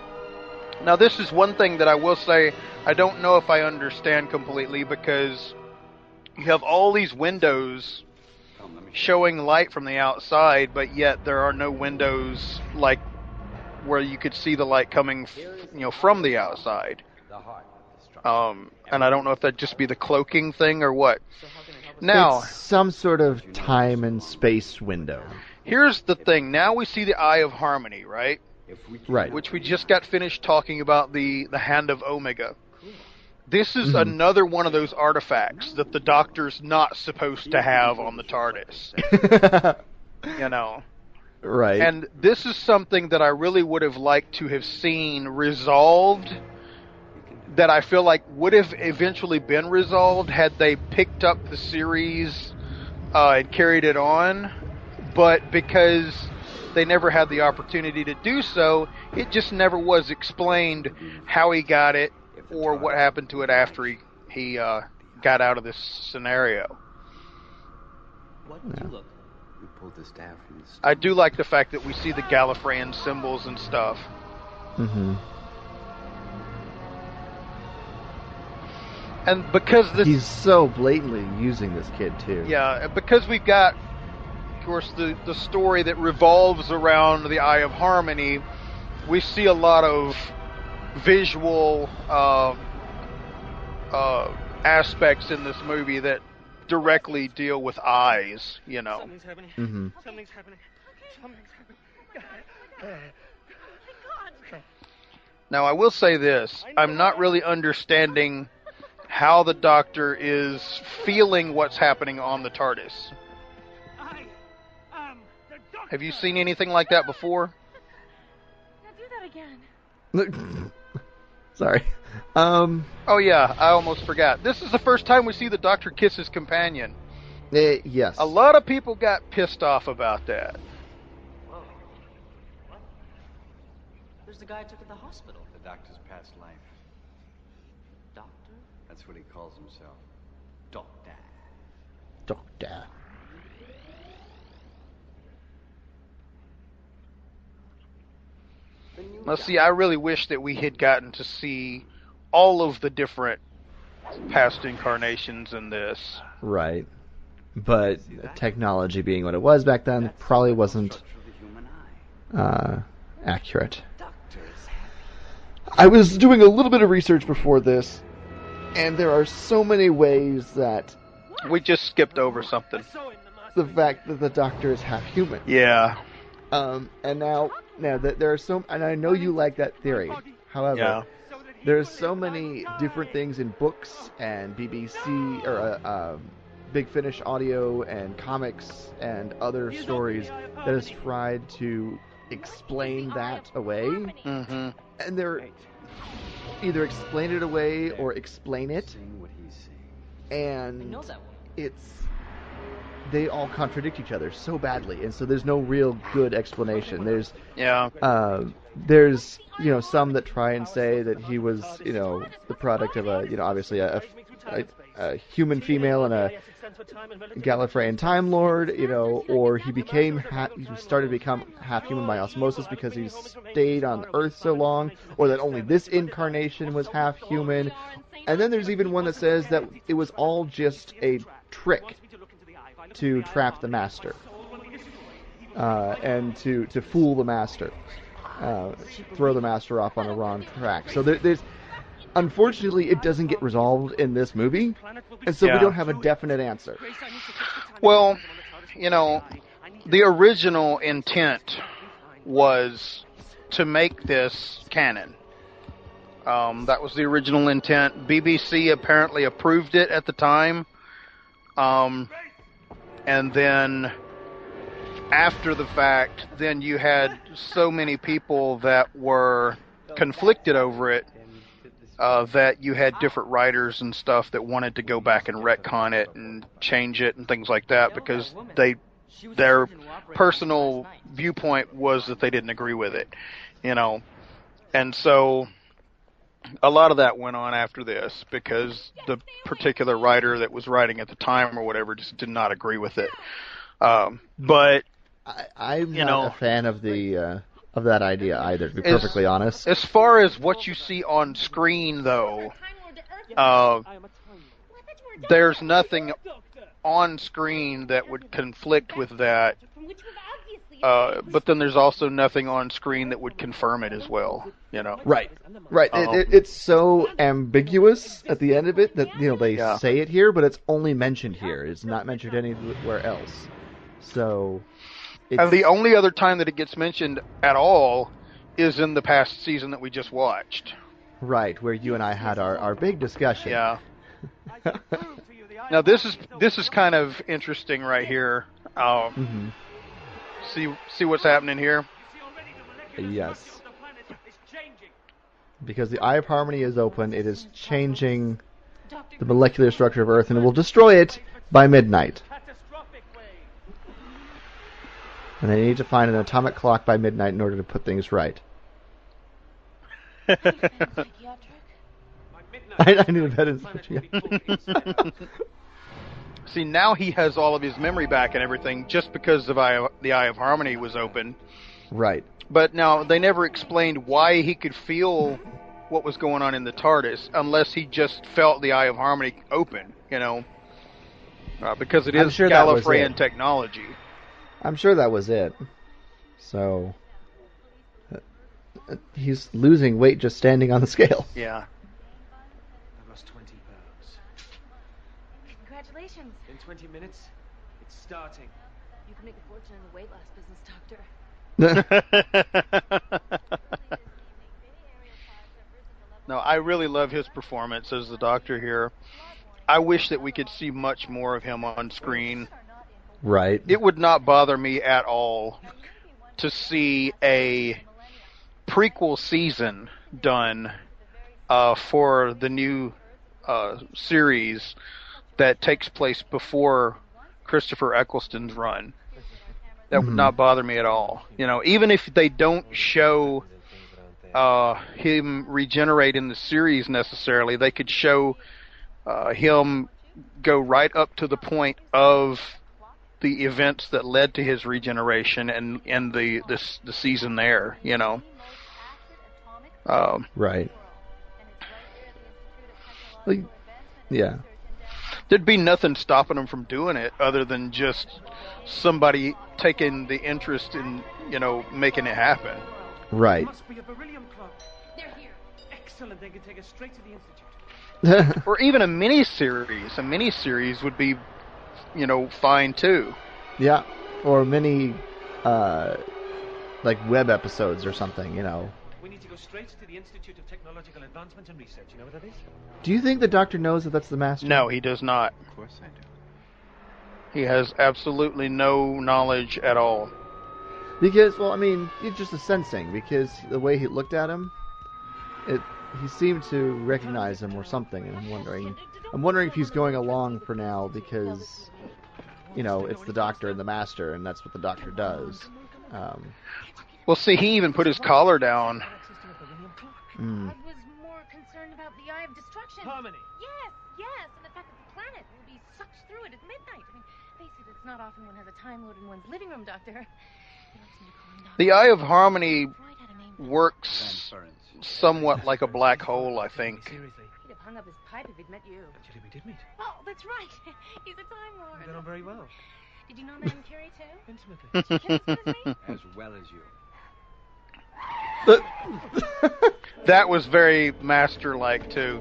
Now, this is one thing that I will say I don't know if I understand completely because you have all these windows Come, let me show showing light from the outside, but yet there are no windows like where you could see the light coming, f- you know, from the outside. The heart of the structure. Um, and I don't know if that'd just be the cloaking thing or what. So how can I help us? Now, it's some sort of time and space window here's the thing. Now we see the Eye of Harmony, right? We can Right. which we just got finished talking about the the hand of Omega. This is Mhm. another one of those artifacts that the Doctor's not supposed to have on the TARDIS. You know, right and this is something that I really would have liked to have seen resolved. That I feel like would have eventually been resolved had they picked up the series uh, and carried it on, but because they never had the opportunity to do so, it just never was explained how he got it or what happened to it after he he uh, got out of this scenario. What would you look? We pulled the staff from the I do like the fact that we see the Gallifreyan symbols and stuff. Mm hmm And because this he's so blatantly using this kid too Yeah, because we've got, of course, the the story that revolves around the Eye of Harmony. We see a lot of visual uh, uh, aspects in this movie that directly deal with eyes. You know, Something's happening. hmm Something's happening. Something's happening. now I will say this: I'm not really understanding how the Doctor is feeling what's happening on the TARDIS. Have you seen anything like that before? Now do that again. sorry um Oh yeah, I almost forgot. This is the first time we see the Doctor kiss his companion. eh, yes A lot of people got pissed off about that. Whoa. What? There's the guy I took at the hospital. The doctor's past life. Doctor? That's what he calls himself. Doctor. doctor Now, see, I really wish that we had gotten to see all of the different past incarnations in this. right but technology being what it was back then probably wasn't Structure of the human eye. uh, accurate I was doing a little bit of research before this, and there are so many ways that We just skipped over something. I saw him, the the fact that the Doctor is half human. Yeah. Um, and now now that there are so, and I know you like that theory. However, Yeah. there's so many different things in books and BBC or uh, um, Big Finish audio and comics and other stories that has tried to explain that away, Mm-hmm. and they're either explain it away or explain it, Seeing what he's seeing. and it's they all contradict each other so badly, and so there's no real good explanation. There's Yeah. uh, there's you know some that try and say that he was you know the product of a you know obviously a, a, a human female and a Gallifreyan Time Lord, you know, or he became ha- he started to become half human by osmosis because he stayed on Earth so long, or that only this incarnation was half human. And then there's even one that says that it was all just a trick to trap the master uh, and to to fool the master, uh, throw the master off on a wrong track. So there, there's unfortunately it doesn't get resolved in this movie, and so we don't have a definite answer. Well, you know, the original intent was to make this canon. Um, that was the original intent. BBC apparently approved it at the time. Um, and then after the fact, then you had so many people that were conflicted over it uh, that you had different writers and stuff that wanted to go back and retcon it and change it and things like that because they their personal viewpoint was that they didn't agree with it, you know, and so a lot of that went on after this because the particular writer that was writing at the time or whatever just did not agree with it. Um, but I, I'm You not know- a fan of the uh, of that idea either, to be As- perfectly honest. as far as what you see on screen, though, uh, there's nothing on screen that would conflict with that. Uh, but then there's also nothing on screen that would confirm it as well. You know. Right, right. It, it, it's so ambiguous at the end of it that you know they Yeah. say it here, but it's only mentioned here. It's not mentioned anywhere else. So, And the only other time that it gets mentioned at all is in the past season that we just watched. right where you and I had our, our big discussion. Yeah. Now this is this is kind of interesting right here. Um, hmm see see what's happening here. Yes. Because the Eye of Harmony is open, it is changing the molecular structure of Earth and it will destroy it by midnight. And they need to find an atomic clock by midnight in order to put things right. I, I need a better. See, now he has all of his memory back and everything just because of Eye of, the Eye of Harmony was open. right. But now they never explained why he could feel what was going on in the TARDIS unless he just felt the Eye of Harmony open, you know. Uh, because it I'm is sure that was Gallifreyan it. technology. I'm sure that was it. So. uh, uh, He's losing weight just standing on the scale. Yeah. I've lost 20 pounds. Congratulations. In 20 minutes, it's starting. You can make a fortune in the weight loss business, Doctor. no, I really love his performance as the Doctor here. I wish that we could see much more of him on screen. right. It would not bother me at all to see a prequel season done uh, for the new uh, series that takes place before Christopher Eccleston's run. That would Mhm. not bother me at all. You know, even if they don't show uh, him regenerate in the series necessarily, they could show uh, him go right up to the point of the events that led to his regeneration and and the this the season there. You know. Um, Right. Well, yeah. There'd be nothing stopping them from doing it other than just somebody taking the interest in you know making it happen. Right. Must be a beryllium clock. They're here. Excellent. They can take us straight to the institute. Or even a mini series. A mini series would be, you know, fine too. Yeah, or many uh, like web episodes or something. You know. We need to go straight to the Institute of Technological Advancement and Research. You know what that is? Do you think the Doctor knows that that's the Master? No, he does not. Of course I do. He has absolutely no knowledge at all. Because, well, I mean, it's just a sensing. Because the way he looked at him, it he seemed to recognize him or something. And I'm wondering, I'm wondering if he's going along for now because, you know, it's the Doctor and the Master, and that's what the Doctor does. Um, Well, see, he even put his collar down. Mm. I was more concerned about the Eye of Destruction. Harmony. Yes, yes, and the fact that the planet will be sucked through it at midnight. I mean, face it, it's not often one has a time lord in one's living room, Doctor. He likes me to call him Doctor. The Eye of Harmony Freud had a name for him. works somewhat like a black hole, I think. Seriously. He'd have hung up his pipe if he'd met you. Actually, we did meet. Oh, that's right. He's a time We lord. got on very well. Did you know Madame Curie too? Intimately. Did you kiss me? As well as you. that was very master-like too.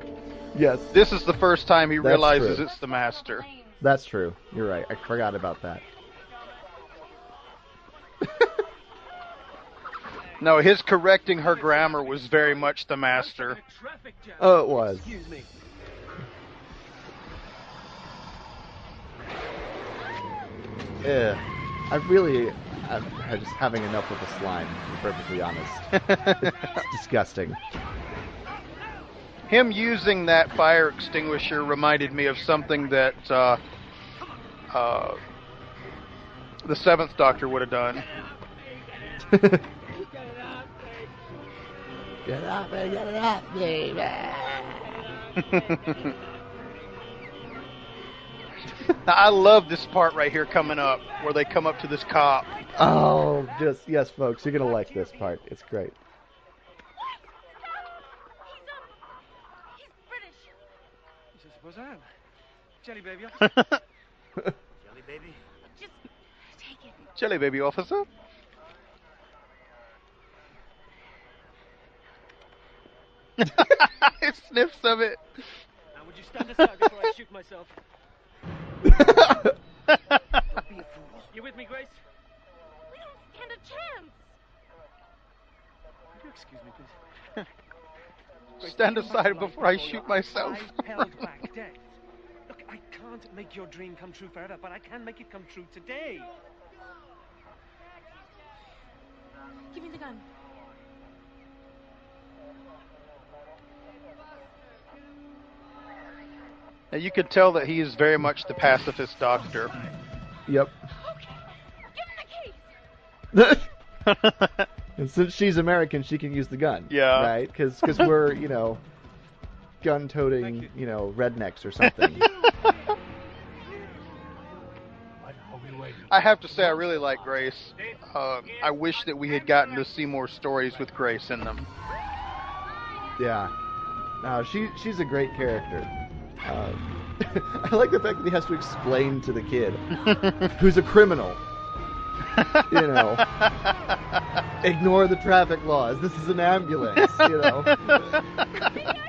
yes, This is the first time he That's realizes true. it's the master. that's true. You're right. I forgot about that. No, his correcting her grammar was very much the master. Oh, it was. Excuse me. Yeah, I really, I'm just having enough with the slime. To be perfectly honest, it's disgusting. Him using that fire extinguisher reminded me of something that uh, uh, the Seventh Doctor would have done. Get up and get it up, baby. Now, I love this part right here coming up, where they come up to this cop. Oh, just yes, folks, you're gonna like this part. It's great. He's um, he's British. Yes, I suppose I am. Jelly baby. Jelly baby? Just take it. Jelly baby officer. Sniffs of it. now, would you stand aside before I shoot myself? You with me, Grace? We don't stand a chance. Would you excuse me, please? Grace, Stand aside before I shoot your myself. eyes held back death. Look, I can't make your dream come true forever, but I can make it come true today. Give me the gun. Now, you could tell that he is very much the pacifist doctor. Yep. Give him the keys. and since she's American, she can use the gun. Yeah. Right? Because we're you know gun-toting you know rednecks or something. I have to say, I really like Grace. Um, I wish that we had gotten to see more stories with Grace in them. yeah. No, she she's a great character. Um, I like the fact that he has to explain to the kid who's a criminal. You know, ignore the traffic laws. This is an ambulance. You know.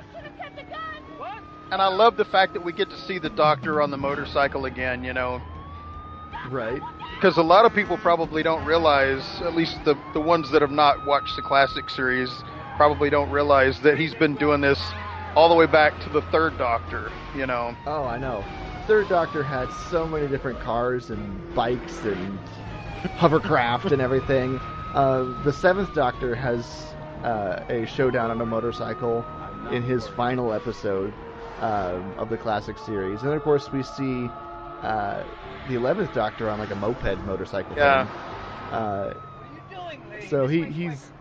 And I love the fact that we get to see the doctor on the motorcycle again, you know. Right. Because a lot of people probably don't realize, at least the, the ones that have not watched the classic series, probably don't realize that he's been doing this all the way back to the third Doctor, you know. Oh, I know. Third Doctor had so many different cars and bikes and hovercraft and everything. Uh, the Seventh Doctor has uh, a showdown on a motorcycle in his final episode uh, of the classic series, and of course we see uh, the Eleventh Doctor on like a moped motorcycle. Yeah. Thing. Uh, so he he's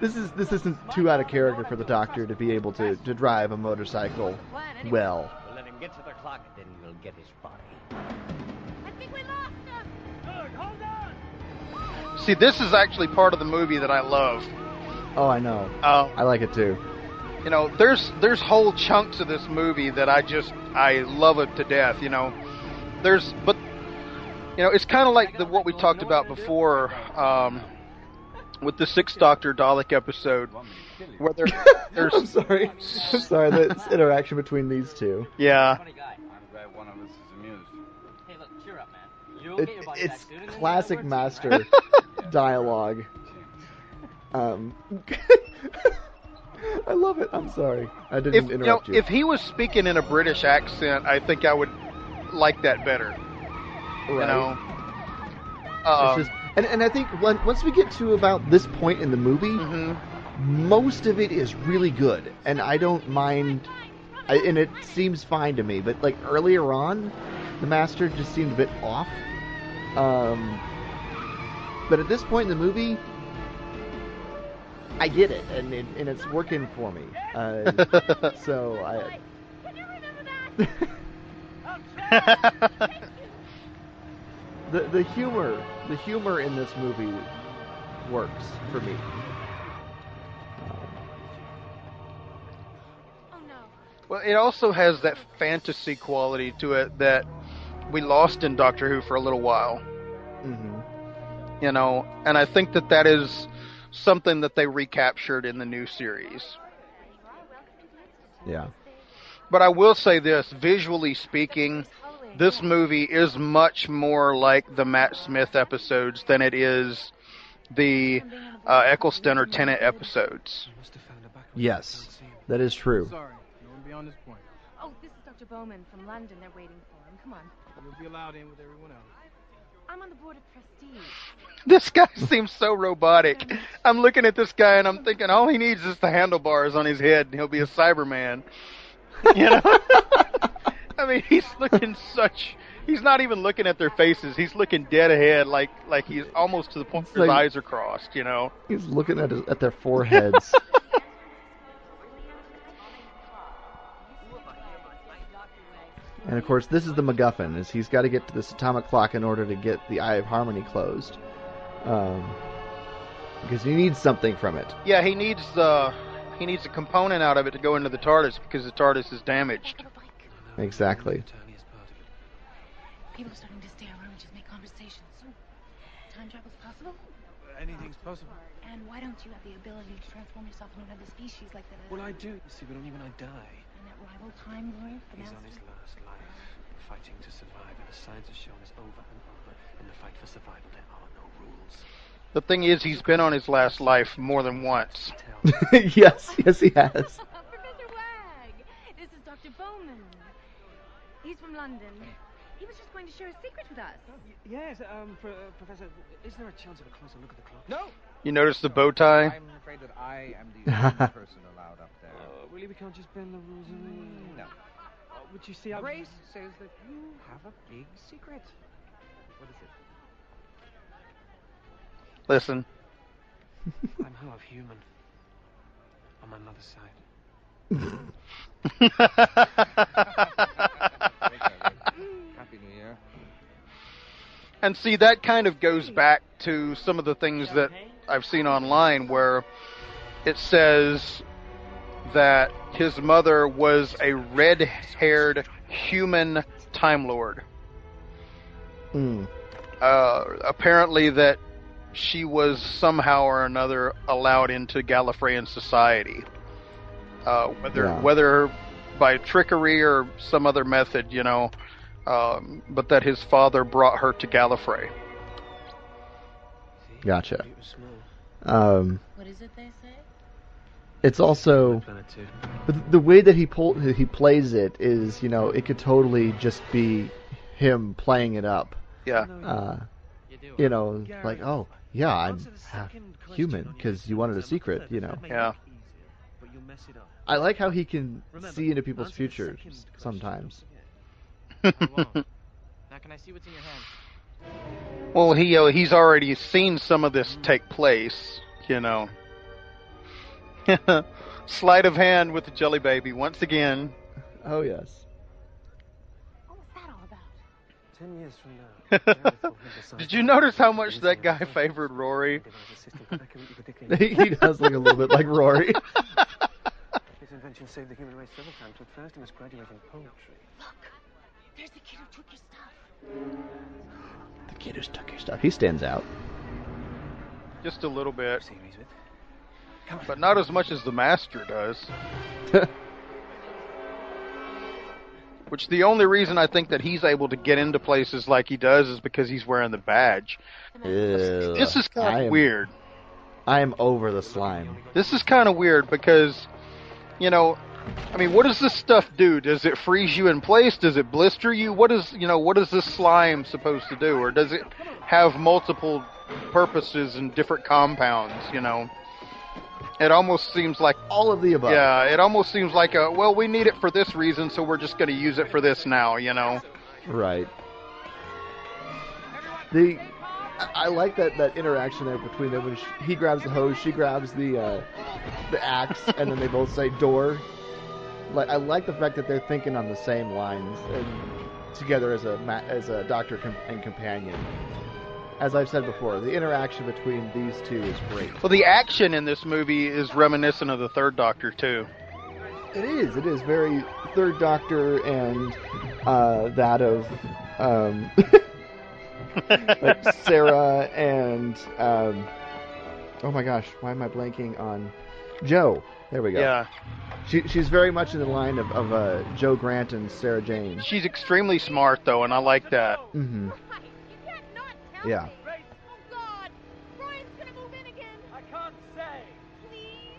this is this isn't too out of character for the Doctor to be able to, to drive a motorcycle well. We'll let him get to the clock, then we'll get his body. I think we lost him. Good, hold on! See, this is actually part of the movie that I love. Oh, I know. Um, I like it too. you know, there's there's whole chunks of this movie that I just I love it to death. You know, there's but you know it's kind of like the what we talked about before um, with the Sixth Doctor Dalek episode, where there, there's I'm sorry. I'm sorry. The interaction between these two. yeah one of us is amused. Hey, look, cheer up, man. You'll It, get your body it's back soon. classic master dialogue. Um, I love it. I'm sorry. I didn't If you know, interrupt you. if he was speaking in a British accent, I think I would like that better. You Right. know. It's Um, just, and, and I think when, once we get to about this point in the movie, mhm. most of it is really good, and I don't mind. I, and it seems fine to me. But like earlier on, the master just seemed a bit off. Um, but at this point in the movie, I get it, and it, and it's working for me. Uh, so I. the the humor the humor in this movie works for me. Oh. Well, it also has that fantasy quality to it that we lost in Doctor Who for a little while. hmm You know, and I think that that is something that they recaptured in the new series. Yeah. But I will say this, visually speaking, this movie is much more like the Matt Smith episodes than it is the uh, Eccleston or Tennant episodes. Yes, that is true. Sorry, no one beyond this point. Oh, this is Dr. Bowman from London. They're waiting for him. Come on. You'll be allowed in with everyone else. I'm on the board of trustees. This guy seems so robotic. I'm looking at this guy and I'm thinking all he needs is the handlebars on his head and he'll be a Cyberman. You know? I mean, he's looking such. He's not even looking at their faces. He's looking dead ahead, like like he's almost to the point where his eyes are crossed. You know. He's looking at his, at their foreheads. and of course, this is the MacGuffin: is he's got to get to this atomic clock in order to get the Eye of Harmony closed, um, because he needs something from it. Yeah, he needs uh he needs a component out of it to go into the TARDIS because the TARDIS is damaged. Exactly. People are starting to stay around and just make conversation. So, time travel's possible? Anything's possible. And why don't you have the ability to transform yourself into another species like the... Well, I do, you see, but only when I die. And that rival Time Lord, the He's on his last life, fighting to survive, and the science has shown us over and over, in the fight for survival, there are no rules. The thing is, he's been on his last life more than once. yes, yes, he has. Professor Wagg! This is Dr. Bowman. He's from London. He was just going to share a secret with us. Yes, um, pro- uh, Professor, is there a chance of a closer look at the clock? No! You notice the bow tie? I'm afraid that I am the only person allowed up there. Uh, really, we can't just bend the rules and... No. Uh, but you see, I... Grace says that you have a big secret. What is it? Listen, I'm half human. On my mother's side. And see, that kind of goes back to some of the things that I've seen online where it says that his mother was a red haired human Time Lord. Mm. Uh, apparently, that she was somehow or another allowed into Gallifreyan society. Uh, whether Yeah. whether by trickery or some other method, you know, um, but that his father brought her to Gallifrey. Gotcha. It was small. Um, What is it they say? it's also Planet but the way that he pull, he plays it is, you know, it could totally just be him playing it up. Yeah. Uh, You know, like, oh, yeah, I'm half human because you wanted a secret, you know. Yeah. but you'll mess it up. I like how he can Remember, see into people's futures sometimes. I won't. now can I see what's in your hand? Well, he uh, he's already seen some of this take place, you know. Sleight of hand with the jelly baby once again. Oh yes. What was that all about? Ten years from now. Gary will have decided Did you notice how much that guy favored Rory? device system for accurately predicting- he does look a little bit like Rory. His invention saved the human race several times, but first he must graduate in poetry. Look, there's the kid who took your stuff. the kid who took your stuff. He stands out. Just a little bit, See he's with? but not as much as the master does. Which the only reason I think that he's able to get into places like he does is because he's wearing the badge. Ew, This is I kind am- of weird. I'm over the slime. This is kind of weird because, you know, I mean, what does this stuff do? Does it freeze you in place? Does it blister you? What is, you know, what is this slime supposed to do? Or does it have multiple purposes and different compounds, you know? It almost seems like all of the above. Yeah, it almost seems like a well, we need it for this reason, so we're just going to use it for this now, you know. Right. The I- like that, that interaction there between them when she, he grabs the hose, she grabs the uh, the axe, and then they both say door. Like I like the fact that they're thinking on the same lines and together as a as a doctor com- and companion. As I've said before, the interaction between these two is great. Well, the action in this movie is reminiscent of the Third Doctor too. It is. It is very Third Doctor and uh, that of um, like Sarah and um, oh my gosh, why am I blanking on Jo? There we go. Yeah. She, she's very much in the line of, of uh, Jo Grant and Sarah Jane. She's extremely smart though, and I like that. hmm Yeah. I can't say. Please?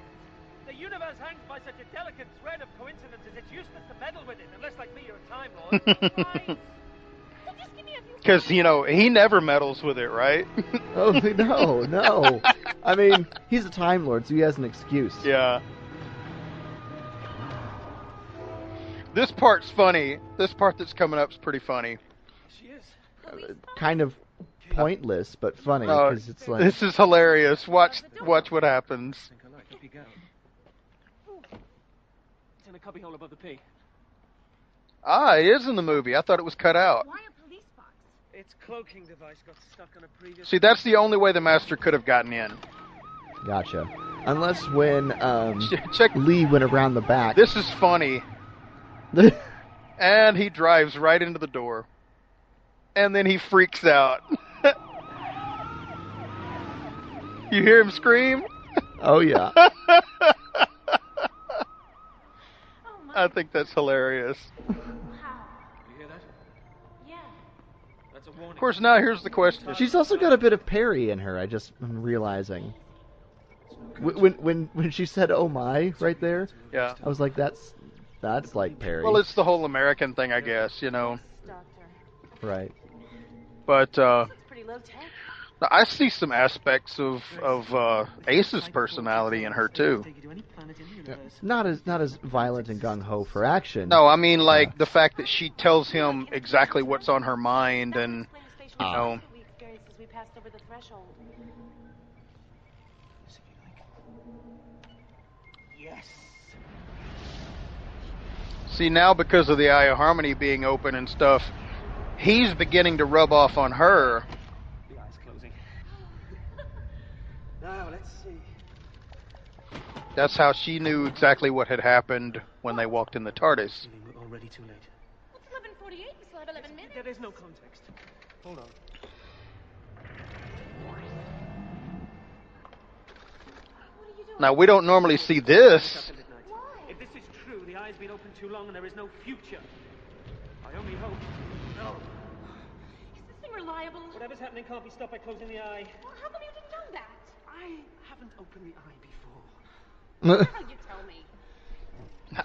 The universe hangs by such a delicate thread of coincidences, it's useless to meddle with it, unless, like me, you're a Time Lord. Because you know he never meddles with it, right? Oh no, no. I mean, he's a Time Lord, so he has an excuse. Yeah. This part's funny. This part that's coming up's pretty funny. she is Kind of pointless, but funny Oh, because it's like this is hilarious. Watch, watch what happens. Up you go. It's in a cubbyhole above the P. Ah, it is in the movie. I thought it was cut out. Its cloaking device got stuck on a previous. See, that's the only way the master could have gotten in. Gotcha. Unless when um, Chang Lee went around the back. This is funny. and he drives right into the door. And then he freaks out. you hear him scream? oh yeah. I think that's hilarious. You hear that? Yeah. That's a warning. Of course, now here's the question. She's also got a bit of Peri in her. I just am realizing. When when when, when she said "Oh my" right there, Yeah. I was like, "That's that's like Peri." Well, it's the whole American thing, I guess, you know. right. But uh, Pretty low tech. I see some aspects of of uh, Ace's personality in her too. Not as not as violent and gung ho for action. No, I mean like the fact that she tells him exactly what's on her mind, and you know, see now because of the Eye of Harmony being open and stuff, he's beginning to rub off on her. The eye's closing. now, let's see. That's how she knew exactly what had happened when they walked in the TARDIS. We're already too late. It's 11:48. We still have 11 minutes. There is no context. Hold on. Now we don't normally see this. If this is true, the eye's been open too long and there is no future. I only hope. No. Is this thing reliable? Whatever's happening can't be stopped by closing the eye. Well, how come you didn't know that? I haven't opened the eye before. How you tell me?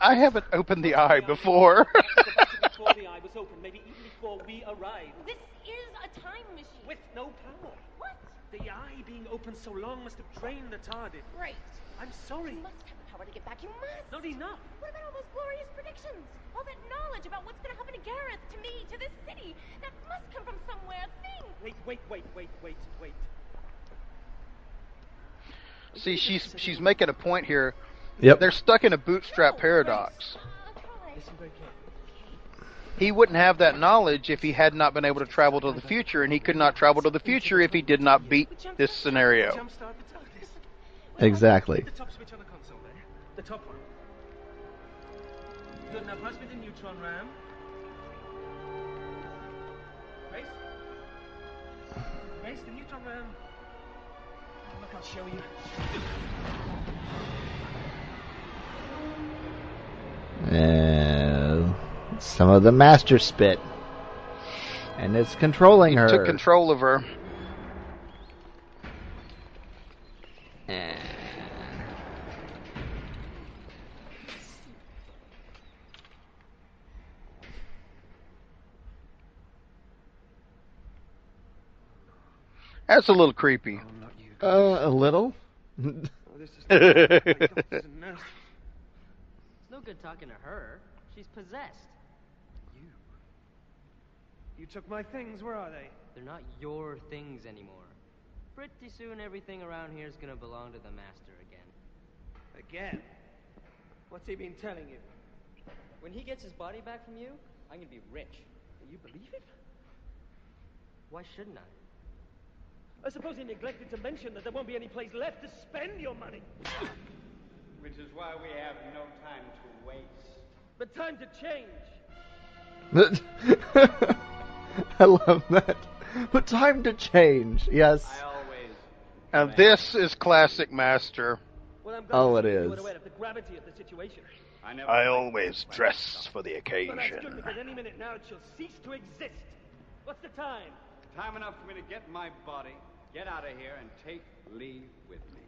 I haven't opened the eye before. before the eye was open, maybe even before we arrived. This is a time machine. With no power. What? The eye being open so long must have drained the TARDIS. Great. I'm sorry. You must have the power to get back. You must. Not enough. What about all those glorious predictions? All that knowledge about what's going to happen to Gareth, to me, to this city? That must come from somewhere. Think. Wait, wait, wait, wait, wait, wait. See, she's she's making a point here. Yep. They're stuck in a bootstrap paradox. Uh, Listen. He wouldn't have that knowledge if he had not been able to travel to the future, and he could not travel to the future if he did not beat this scenario. Jumpstart the TARDIS. Exactly. Top one. Good. Now pass me the neutron ram. Grace? Grace, the neutron ram. Look, I'll show you. Uh, some of the master spit, and it's controlling her. Took control of her. That's a little creepy. Uh, a little. It's no good talking to her. She's possessed. You. You took my things. Where are they? They're not your things anymore. Pretty soon everything around here is gonna belong to the master again. Again. What's he been telling you? When he gets his body back from you, I'm gonna be rich. You believe it? Why shouldn't I? I suppose he neglected to mention that there won't be any place left to spend your money. Which is why we have no time to waste. But time to change. I love that. But time to change. Yes. I always. And this is classic Master. Well, I'm Oh, glad it you is. were aware of the gravity of the situation. I never. I always this dress for the But that's occasion. because any minute now it shall cease to exist. What's the time? Time enough for me to get my body, get out of here, and take Lee with me.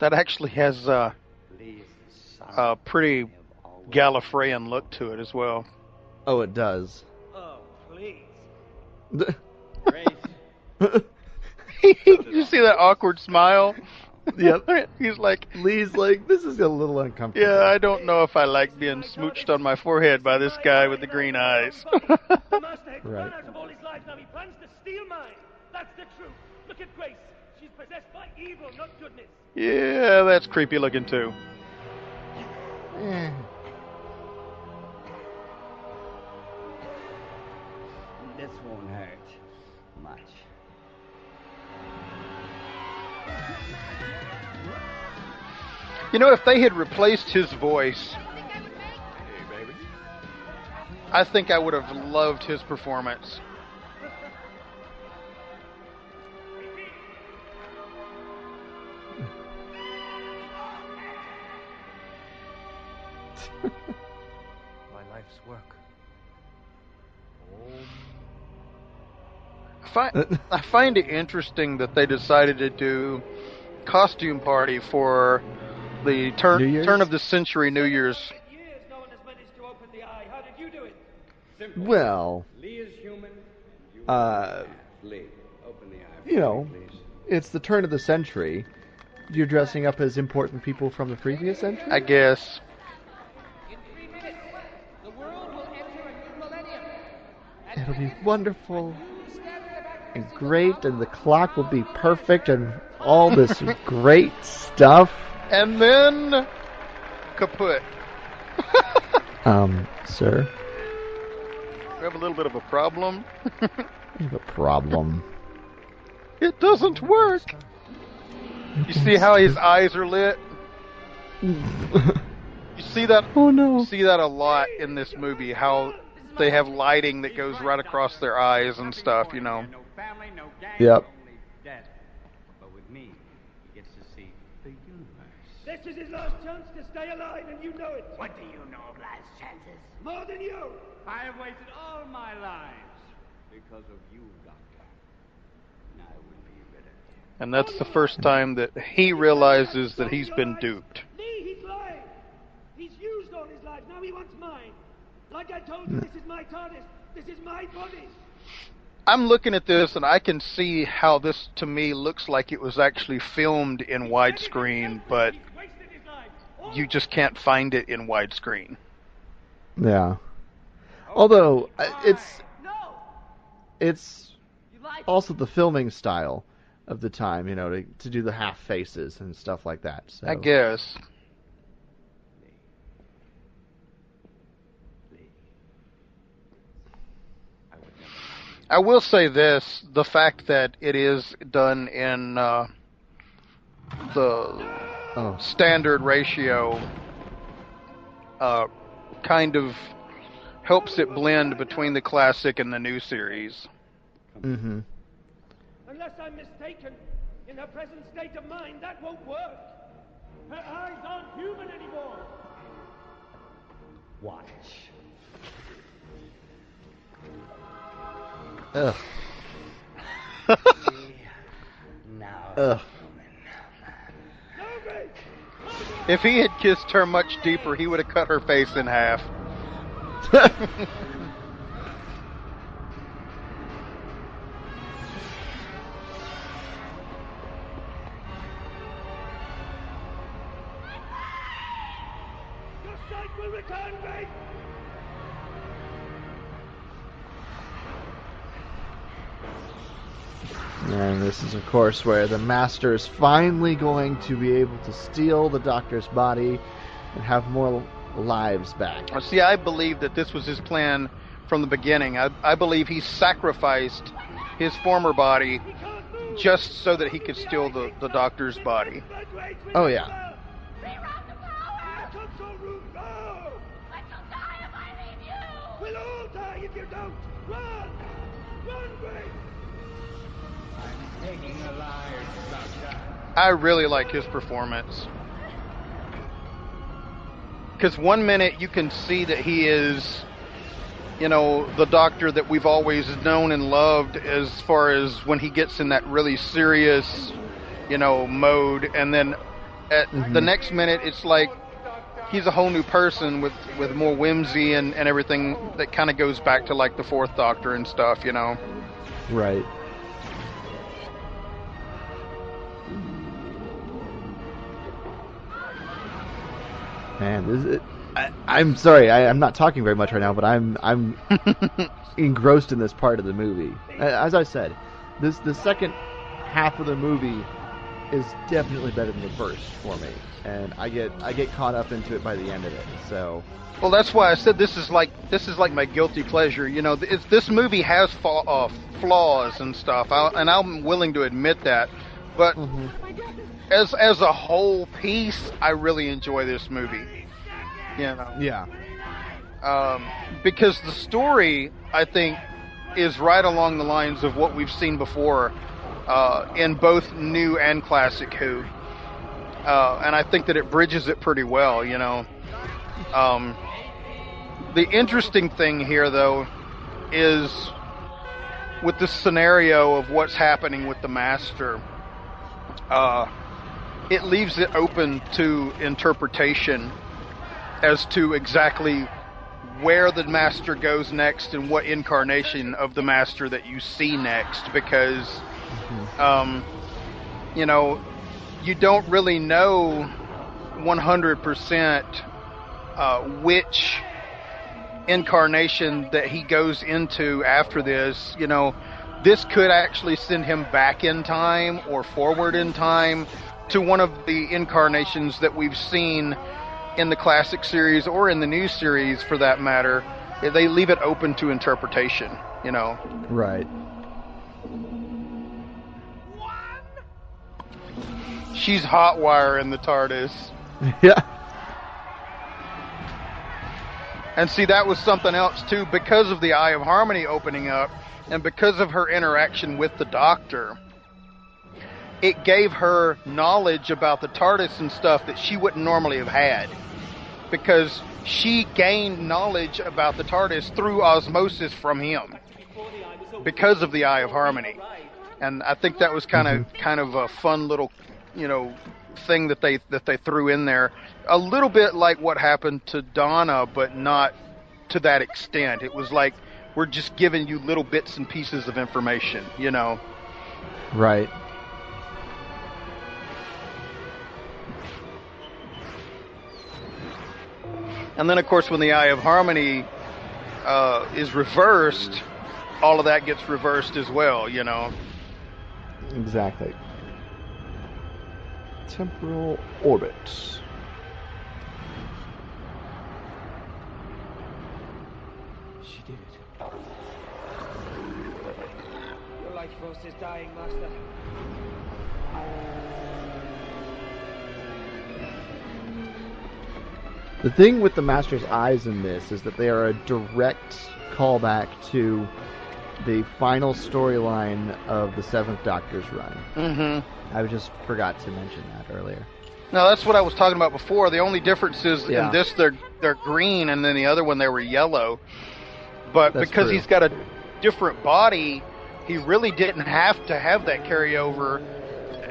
That actually has uh, Lee is the son a pretty I Gallifreyan look to it as well. Oh, it does. Oh, please. Grace. you see that awkward smile? Yep. He's like, Lee's like, this is a little uncomfortable. yeah, I don't know if I like being smooched on my forehead by this guy with the green eyes. the master had Right. run out of all his life. Now he plans to steal mine. That's the truth. Look Grace. She's possessed by evil, not goodness. yeah, that's creepy looking too. Eh. This won't hurt much. You know, if they had replaced his voice, I think I would have loved his performance. My life's work. I find, I find it interesting that they decided to do costume party for the turn turn of the century New Year's. Eight years no one has managed to open the eye. How did you do it? Simple. Well, Lee is human. You Uh, Lee, open the eye. you know. it's the turn of the century. You're dressing up as important people from the previous century? I guess. In three minutes, the world will enter a new millennium. It'll be wonderful and great, and the clock will be perfect, and all this great stuff. And then kaput. Um, sir, we have a little bit of a problem. I have a problem. it doesn't work. You see how his eyes are lit? You see that? oh no. You see that a lot in this movie. How they have lighting that goes right across their eyes and stuff. You know. No family, no gang, Yep. only death. But with me, he gets to see the universe. This is his last chance to stay alive, and you know it. What do you know of last chances? More than you. I have wasted all my lives because of you, Doctor. And I would be rid of you. And that's the first time that he realizes that he's been duped. Lee, he's lying. He's used all his life. Now he wants mine. Like I told you, this is my TARDIS. This is my body. I'm looking at this and I can see how this to me looks like it was actually filmed in widescreen, but He's wasted his life. All you just can't find it in widescreen. Yeah. Although it's it's also the filming style of the time, you know, to to do the half faces and stuff like that. So I guess. I would never. I will say this: the fact that it is done in uh, the Oh, standard ratio uh, kind of helps it blend between the classic and the new series. mm-hmm. Unless I'm mistaken, in her present state of mind, that won't work. Her eyes aren't human anymore. Watch. Ugh. Now, Ugh. If he had kissed her much deeper, he would have cut her face in half. this is, of course, where the Master is finally going to be able to steal the Doctor's body and have more lives back. See, I believe that this was his plan from the beginning. I, I believe he sacrificed his former body just so that he could steal the, the doctor's body. Oh, yeah. We'll all die if you don't! Run! Run, Grace! I really like his performance. Because one minute you can see that he is, you know, the doctor that we've always known and loved as far as when he gets in that really serious, you know, mode. And then at mm-hmm. the next minute, it's like he's a whole new person with, with more whimsy and, and everything that kind of goes back to like the fourth doctor and stuff, you know. Right. Man, this is, I, I'm sorry, I, I'm not talking very much right now, but I'm I'm engrossed in this part of the movie. As I said, this the second half of the movie is definitely better than the first for me, and I get I get caught up into it by the end of it. So Well, that's why I said this is like this is like my guilty pleasure. You know, it's, this movie has fa- uh, flaws and stuff, I, and I'm willing to admit that. But as as a whole piece, I really enjoy this movie. You know, yeah, um, because the story I think is right along the lines of what we've seen before uh, in both new and classic Who, uh, and I think that it bridges it pretty well. You know, um, the interesting thing here though is with the scenario of what's happening with the master. Uh, it leaves it open to interpretation as to exactly where the master goes next and what incarnation of the master that you see next because um, you know you don't really know 100% uh, which incarnation that he goes into after this. You know this could actually send him back in time or forward in time to one of the incarnations that we've seen in the classic series or in the new series for that matter they leave it open to interpretation you know right. she's hot wire in the tardis yeah. and see that was something else too because of the eye of harmony opening up and because of her interaction with the doctor it gave her knowledge about the TARDIS and stuff that she wouldn't normally have had. Because she gained knowledge about the TARDIS through osmosis from him. Because of the Eye of Harmony. And I think that was kind of mm-hmm. kind of a fun little, you know, thing that they that they threw in there. A little bit like what happened to Donna, but not to that extent. It was like we're just giving you little bits and pieces of information, you know. Right. And then, of course, when the Eye of Harmony uh, is reversed, all of that gets reversed as well, you know. Exactly. Temporal orbit. She did it. Your life force is dying, Master. The thing with the Master's eyes in this is that they are a direct callback to the final storyline of the Seventh Doctor's run. Mm-hmm. I just forgot to mention that earlier. Now that's what I was talking about before. The only difference is Yeah. in this they're they're green, and then the other one they were yellow. But That's because true. he's got a different body, he really didn't have to have that carryover,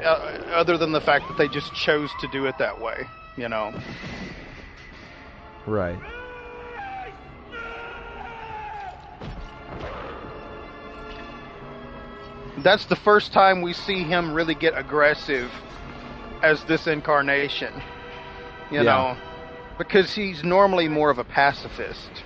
uh, other than the fact that they just chose to do it that way. You know. Right. That's the first time we see him really get aggressive as this incarnation. You Yeah. know, because he's normally more of a pacifist.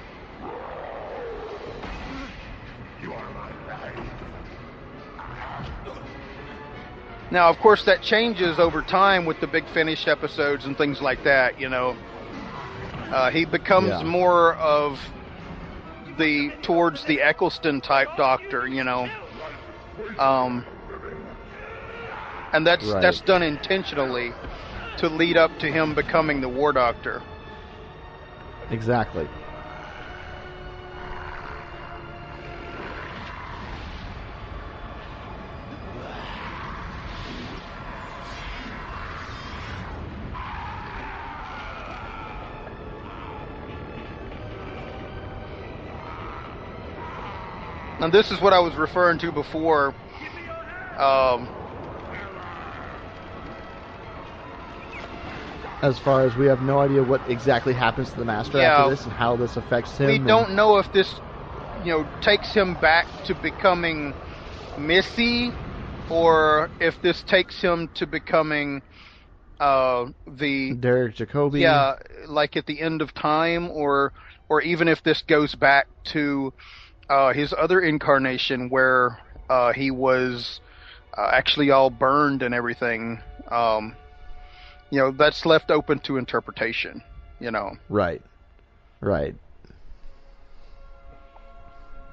Now, of course, that changes over time with the Big Finish episodes and things like that. You know, uh, he becomes Yeah. more of the towards the Eccleston type Doctor. You know, um, and that's Right. that's done intentionally to lead up to him becoming the War Doctor. Exactly. And this is what I was referring to before. Um, As far as we have no idea what exactly happens to the master Yeah. after this and how this affects him. we don't know if this, you know, takes him back to becoming Missy, or if this takes him to becoming uh, the Derek Jacobi. yeah, like at the end of time, or or even if this goes back to uh, his other incarnation where uh, he was uh, actually all burned and everything. Um, you know, that's left open to interpretation. You know, Right. Right.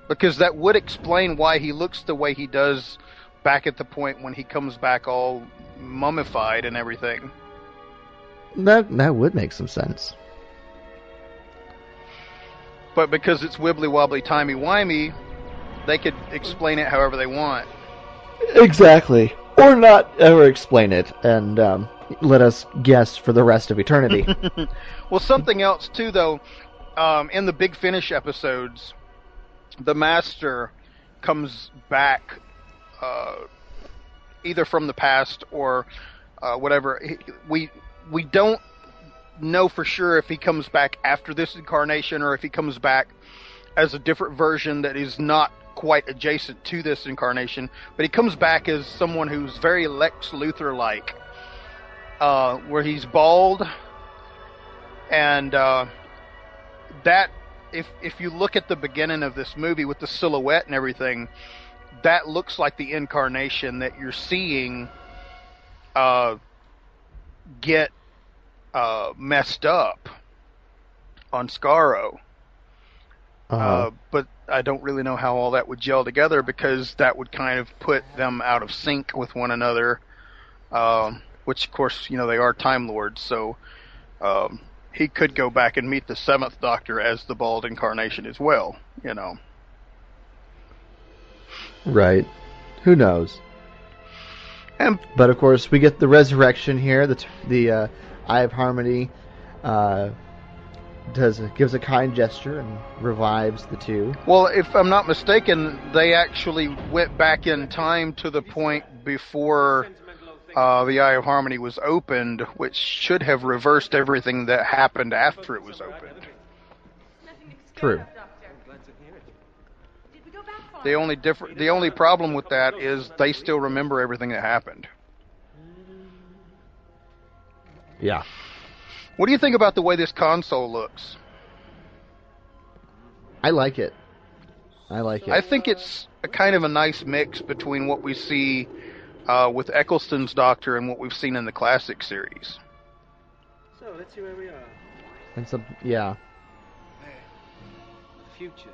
because that would explain why he looks the way he does back at the point when he comes back all mummified and everything. That that would make some sense. But because it's wibbly wobbly timey wimey, they could explain it however they want. Exactly. Or not ever explain it and um, let us guess for the rest of eternity. well, something else too, though. Um, in the Big Finish episodes, the Master comes back uh, either from the past or uh, whatever. We we don't know for sure if he comes back after this incarnation or if he comes back as a different version that is not quite adjacent to this incarnation. But he comes back as someone who's very Lex Luthor like, uh, where he's bald and uh, that if if you look at the beginning of this movie with the silhouette and everything, that looks like the incarnation that you're seeing uh, get uh, messed up on Skaro. Uh, Uh, but I don't really know how all that would gel together because that would kind of put them out of sync with one another. Um, which, of course, you know they are Time Lords, so um, he could go back and meet the Seventh Doctor as the bald incarnation as well. You know, right. Who knows? and But of course, we get the resurrection here. The the uh, Eye of Harmony uh, does gives a kind gesture and revives the two. well, if I'm not mistaken, they actually went back in time to the point before uh, the Eye of Harmony was opened, which should have reversed everything that happened after it was opened. True. Did we go back far? The only different, the only problem with that is they still remember everything that happened. Yeah. What do you think about the way this console looks? I like it. I like it. I think it's a kind of a nice mix between what we see uh, with Eccleston's Doctor and what we've seen in the classic series. So let's see where we are. It's a yeah. The future.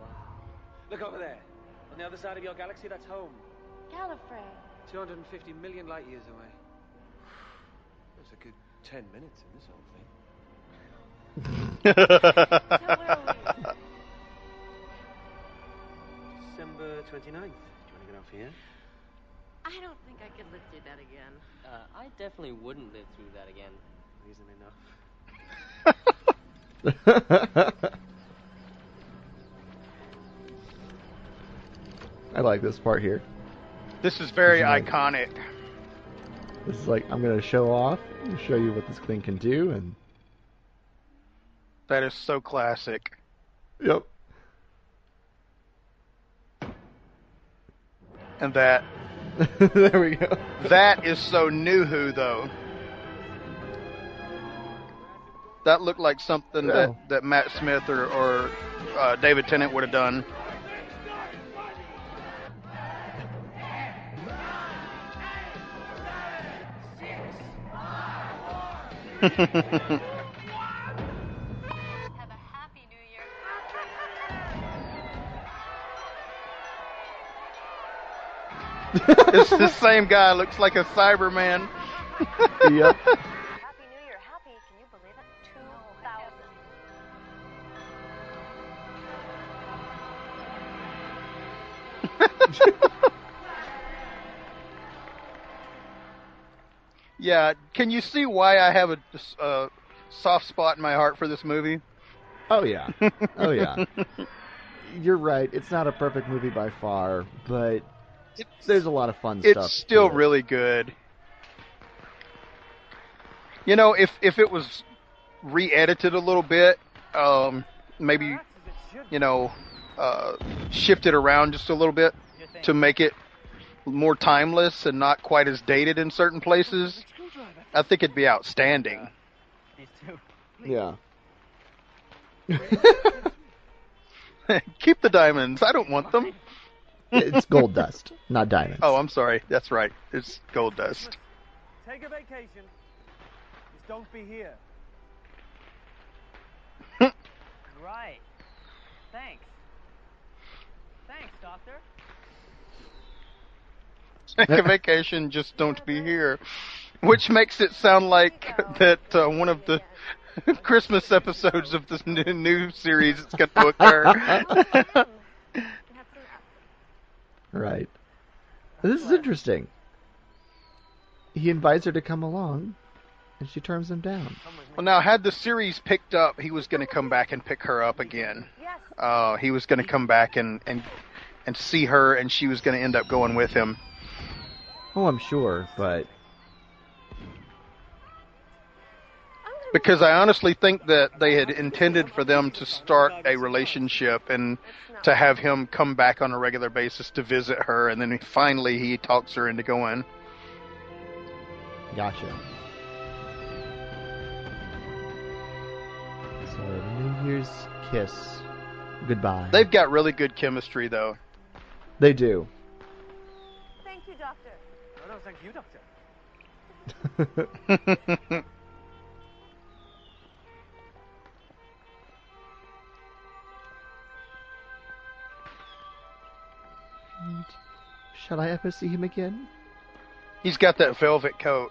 Wow. Look over there. On the other side of your galaxy, that's home. Gallifrey. 250 million light years away. That's a good 10 minutes in this whole thing. December 29th. Do you want to get off here? I don't think I could live through that again. Uh, I definitely wouldn't live through that again. Reason enough. I like this part here. This is very Isn't iconic. This is like I'm gonna show off, and show you what this thing can do, and That is so classic. yep. And that there we go. that is so new who though. That looked like something Yeah. that, that Matt Smith or, or uh, David Tennant would have done. it's the same guy. Looks like a Cyberman. yep. Yeah, can you see why I have a, a soft spot in my heart for this movie? Oh yeah. Oh yeah. You're right. It's not a perfect movie by far, but there's a lot of fun stuff. It's still to really good. You know, if if it was re-edited a little bit, um, maybe you know, uh, shifted around just a little bit to make it more timeless and not quite as dated in certain places, I think it'd be outstanding. These two. Yeah. Keep the diamonds. I don't want them. it's gold dust, not diamonds. Oh, I'm sorry. That's right. It's gold dust. Take a vacation. Just don't be here. Right. Thanks. Thanks, Doctor. Take a vacation, just don't be here. Which makes it sound like that uh, one of the Christmas episodes of this new, new series is going to occur. Right. This is interesting. He invites her to come along, and she turns him down. well, now, had the series picked up, he was going to come back and pick her up again. Uh, he was going to come back and, and and see her, and she was going to end up going with him. Oh, I'm sure, but Because I honestly think that they had intended for them to start a relationship and to have him come back on a regular basis to visit her, and then finally he talks her into going. gotcha. So, New Year's kiss. Goodbye. They've got really good chemistry, though. They do. Thank you, Doctor. No, no, thank you, Doctor. shall I ever see him again? He's got that velvet coat.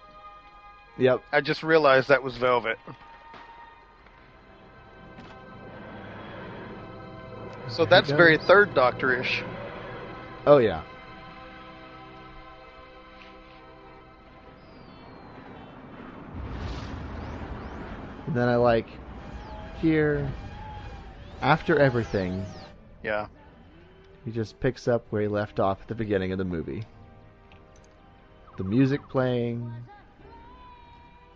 Yep. I just realized that was velvet. So that's very third doctor-ish. Oh yeah. And then I like here after everything, Yeah. He just picks up where he left off at the beginning of the movie. The music playing,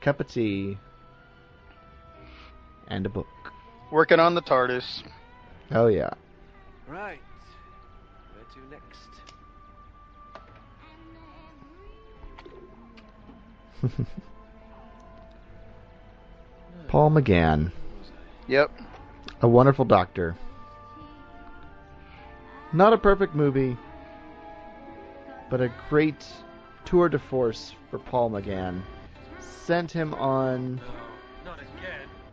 cup of tea, and a book. Working on the TARDIS. Oh yeah. Right. Where to next? Paul McGann, Yep. a wonderful doctor. Not a perfect movie, but a great tour de force for Paul McGann. Sent him on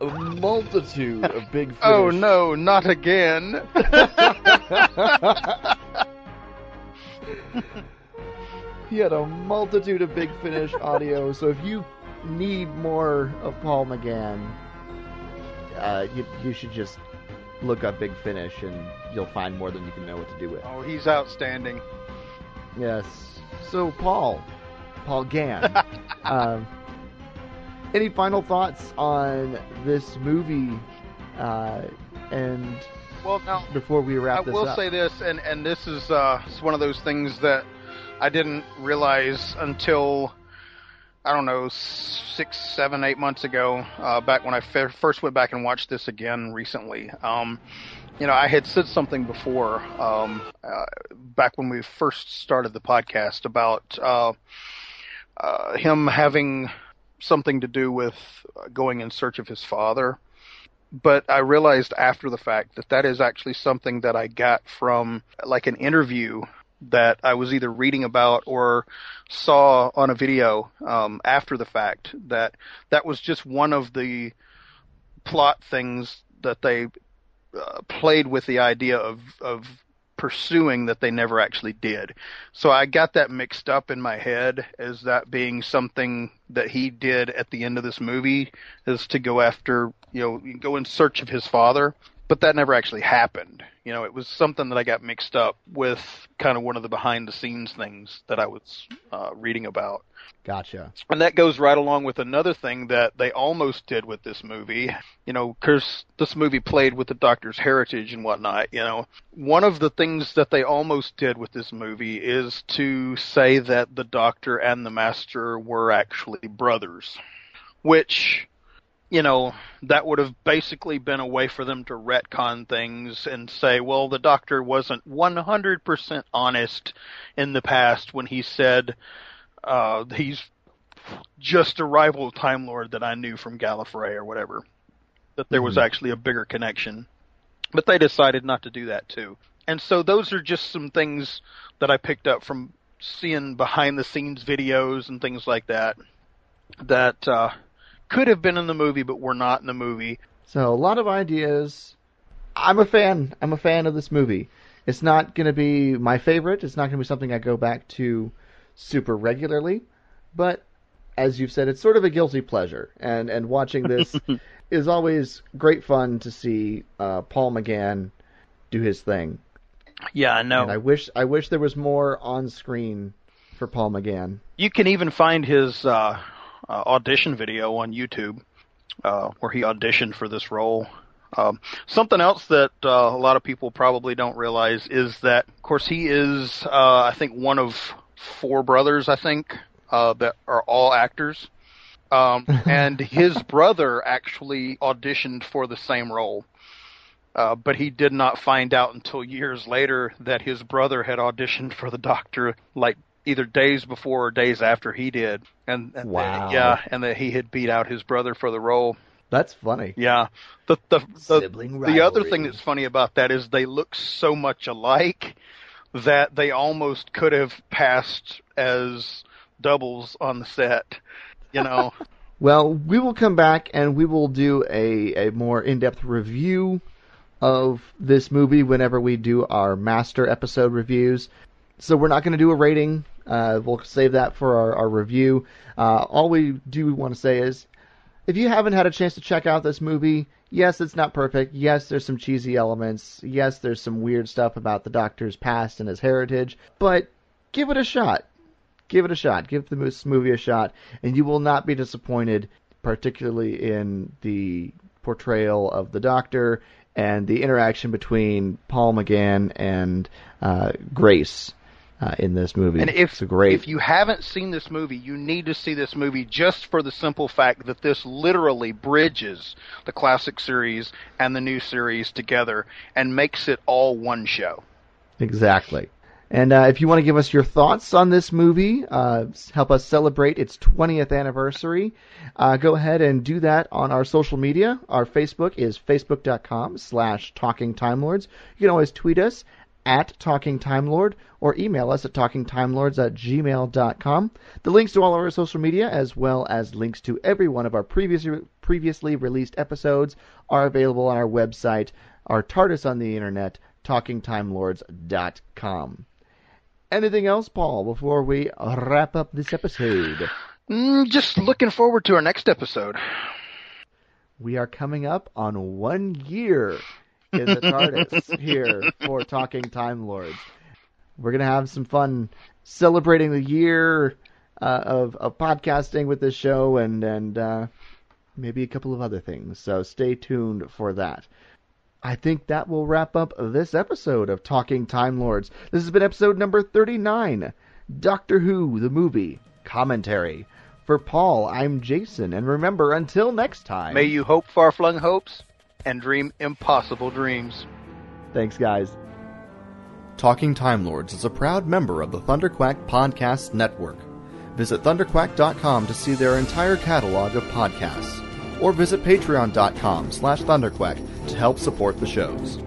a multitude of big finish. Oh no, not again. He had a multitude of big finish audio, so if you need more of Paul McGann, uh, you, you should just look up Big Finish and you'll find more than you can know what to do with. oh, he's outstanding. Yes. So, Paul, Paul Gann, um, any final thoughts on this movie? Uh, and Well, now before we wrap I will up, say this, and and this is uh, it's one of those things that I didn't realize until I don't know six, seven, eight months ago. Uh, back when I f- first went back and watched this again recently. Um, you know, I had said something before um, uh, back when we first started the podcast about uh, uh, him having something to do with uh, going in search of his father. But I realized after the fact that that is actually something that I got from like an interview that I was either reading about or saw on a video um, after the fact. That that was just one of the plot things that they uh, played with the idea of of pursuing that they never actually did. So I got that mixed up in my head as that being something that he did at the end of this movie is to go after, you know, go in search of his father, but that never actually happened. You know, it was something that I got mixed up with kind of one of the behind the scenes things that I was uh, reading about. Gotcha. And that goes right along with another thing that they almost did with this movie. You know, because this movie played with the Doctor's heritage and whatnot. You know, one of the things that they almost did with this movie is to say that the Doctor and the Master were actually brothers, which you know, that would have basically been a way for them to retcon things and say, well, the doctor wasn't 100% honest in the past when he said uh, he's just a rival Time Lord that I knew from Gallifrey or whatever. That there was Mhm. actually a bigger connection. But they decided not to do that too. And so those are just some things that I picked up from seeing behind the scenes videos and things like that that uh, could have been in the movie but were not in the movie. So a lot of ideas. I'm a fan. I'm a fan of this movie. It's not going to be my favorite. It's not going to be something I go back to super regularly, but as you've said, it's sort of a guilty pleasure. And and watching this is always great fun to see uh, Paul McGann do his thing. Yeah, I know. And I wish I wish there was more on screen for Paul McGann. You can even find his uh, uh, audition video on YouTube, uh, where he auditioned for this role. Um, something else that uh, a lot of people probably don't realize is that, of course, he is, uh, I think, one of four brothers. I think uh, that are all actors, um, and his brother actually auditioned for the same role. Uh, but he did not find out until years later that his brother had auditioned for the Doctor, like either days before or days after he did, and, and Wow. yeah, and that he had beat out his brother for the role. That's funny. Yeah, the the the, Sibling the other thing that's funny about that is they look so much alike that they almost could have passed as doubles on the set. You know, Well, we will come back and we will do a, a more in depth review of this movie whenever we do our master episode reviews. So we're not going to do a rating. Uh, we'll save that for our, our review. Uh, all we do want to say is if you haven't had a chance to check out this movie, yes, it's not perfect. Yes, there's some cheesy elements. Yes, there's some weird stuff about the Doctor's past and his heritage. But give it a shot. Give it a shot. Give the movie a shot, and you will not be disappointed, particularly in the portrayal of the Doctor and the interaction between Paul McGann and uh, Grace uh, in this movie. and if it's great. if you haven't seen this movie, you need to see this movie just for the simple fact that this literally bridges the classic series and the new series together and makes it all one show. Exactly. And uh, if you want to give us your thoughts on this movie, uh, help us celebrate its 20th anniversary, uh, go ahead and do that on our social media. Our Facebook is facebook.com slash Talking Time Lords. You can always tweet us at Talking Time Lord or email us at talkingtimelords at gmail.com. The links to all of our social media, as well as links to every one of our previous, previously released episodes, are available on our website, our TARDIS on the internet, talkingtimelords.com. Anything else, Paul, before we wrap up this episode? Mm, just looking forward to our next episode. We are coming up on one year in the TARDIS here for Talking Time Lords. We're going to have some fun celebrating the year uh, of, of podcasting with this show and, and uh, maybe a couple of other things. So stay tuned for that. I think that will wrap up this episode of Talking Time Lords. This has been episode number 39 Doctor Who, the movie, commentary. For Paul, I'm Jason, and remember, until next time. May you hope far flung hopes and dream impossible dreams. Thanks, guys. Talking Time Lords is a proud member of the Thunderquack Podcast Network. Visit thunderquack.com to see their entire catalog of podcasts, or visit patreon.com slash thunderquack to help support the shows.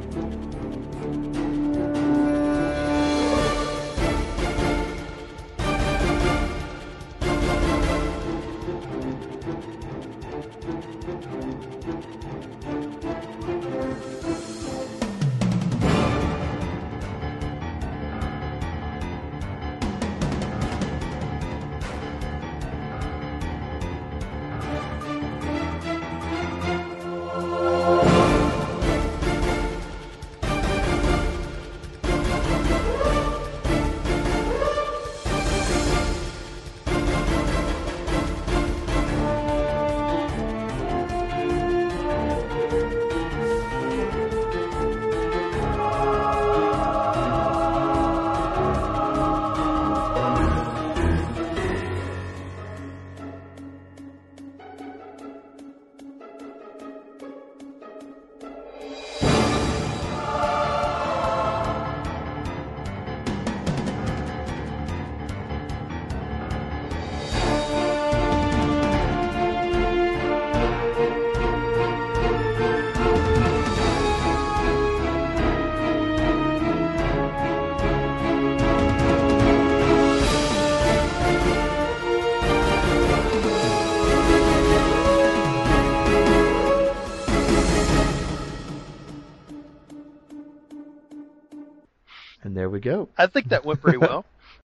Go. I think that went pretty well.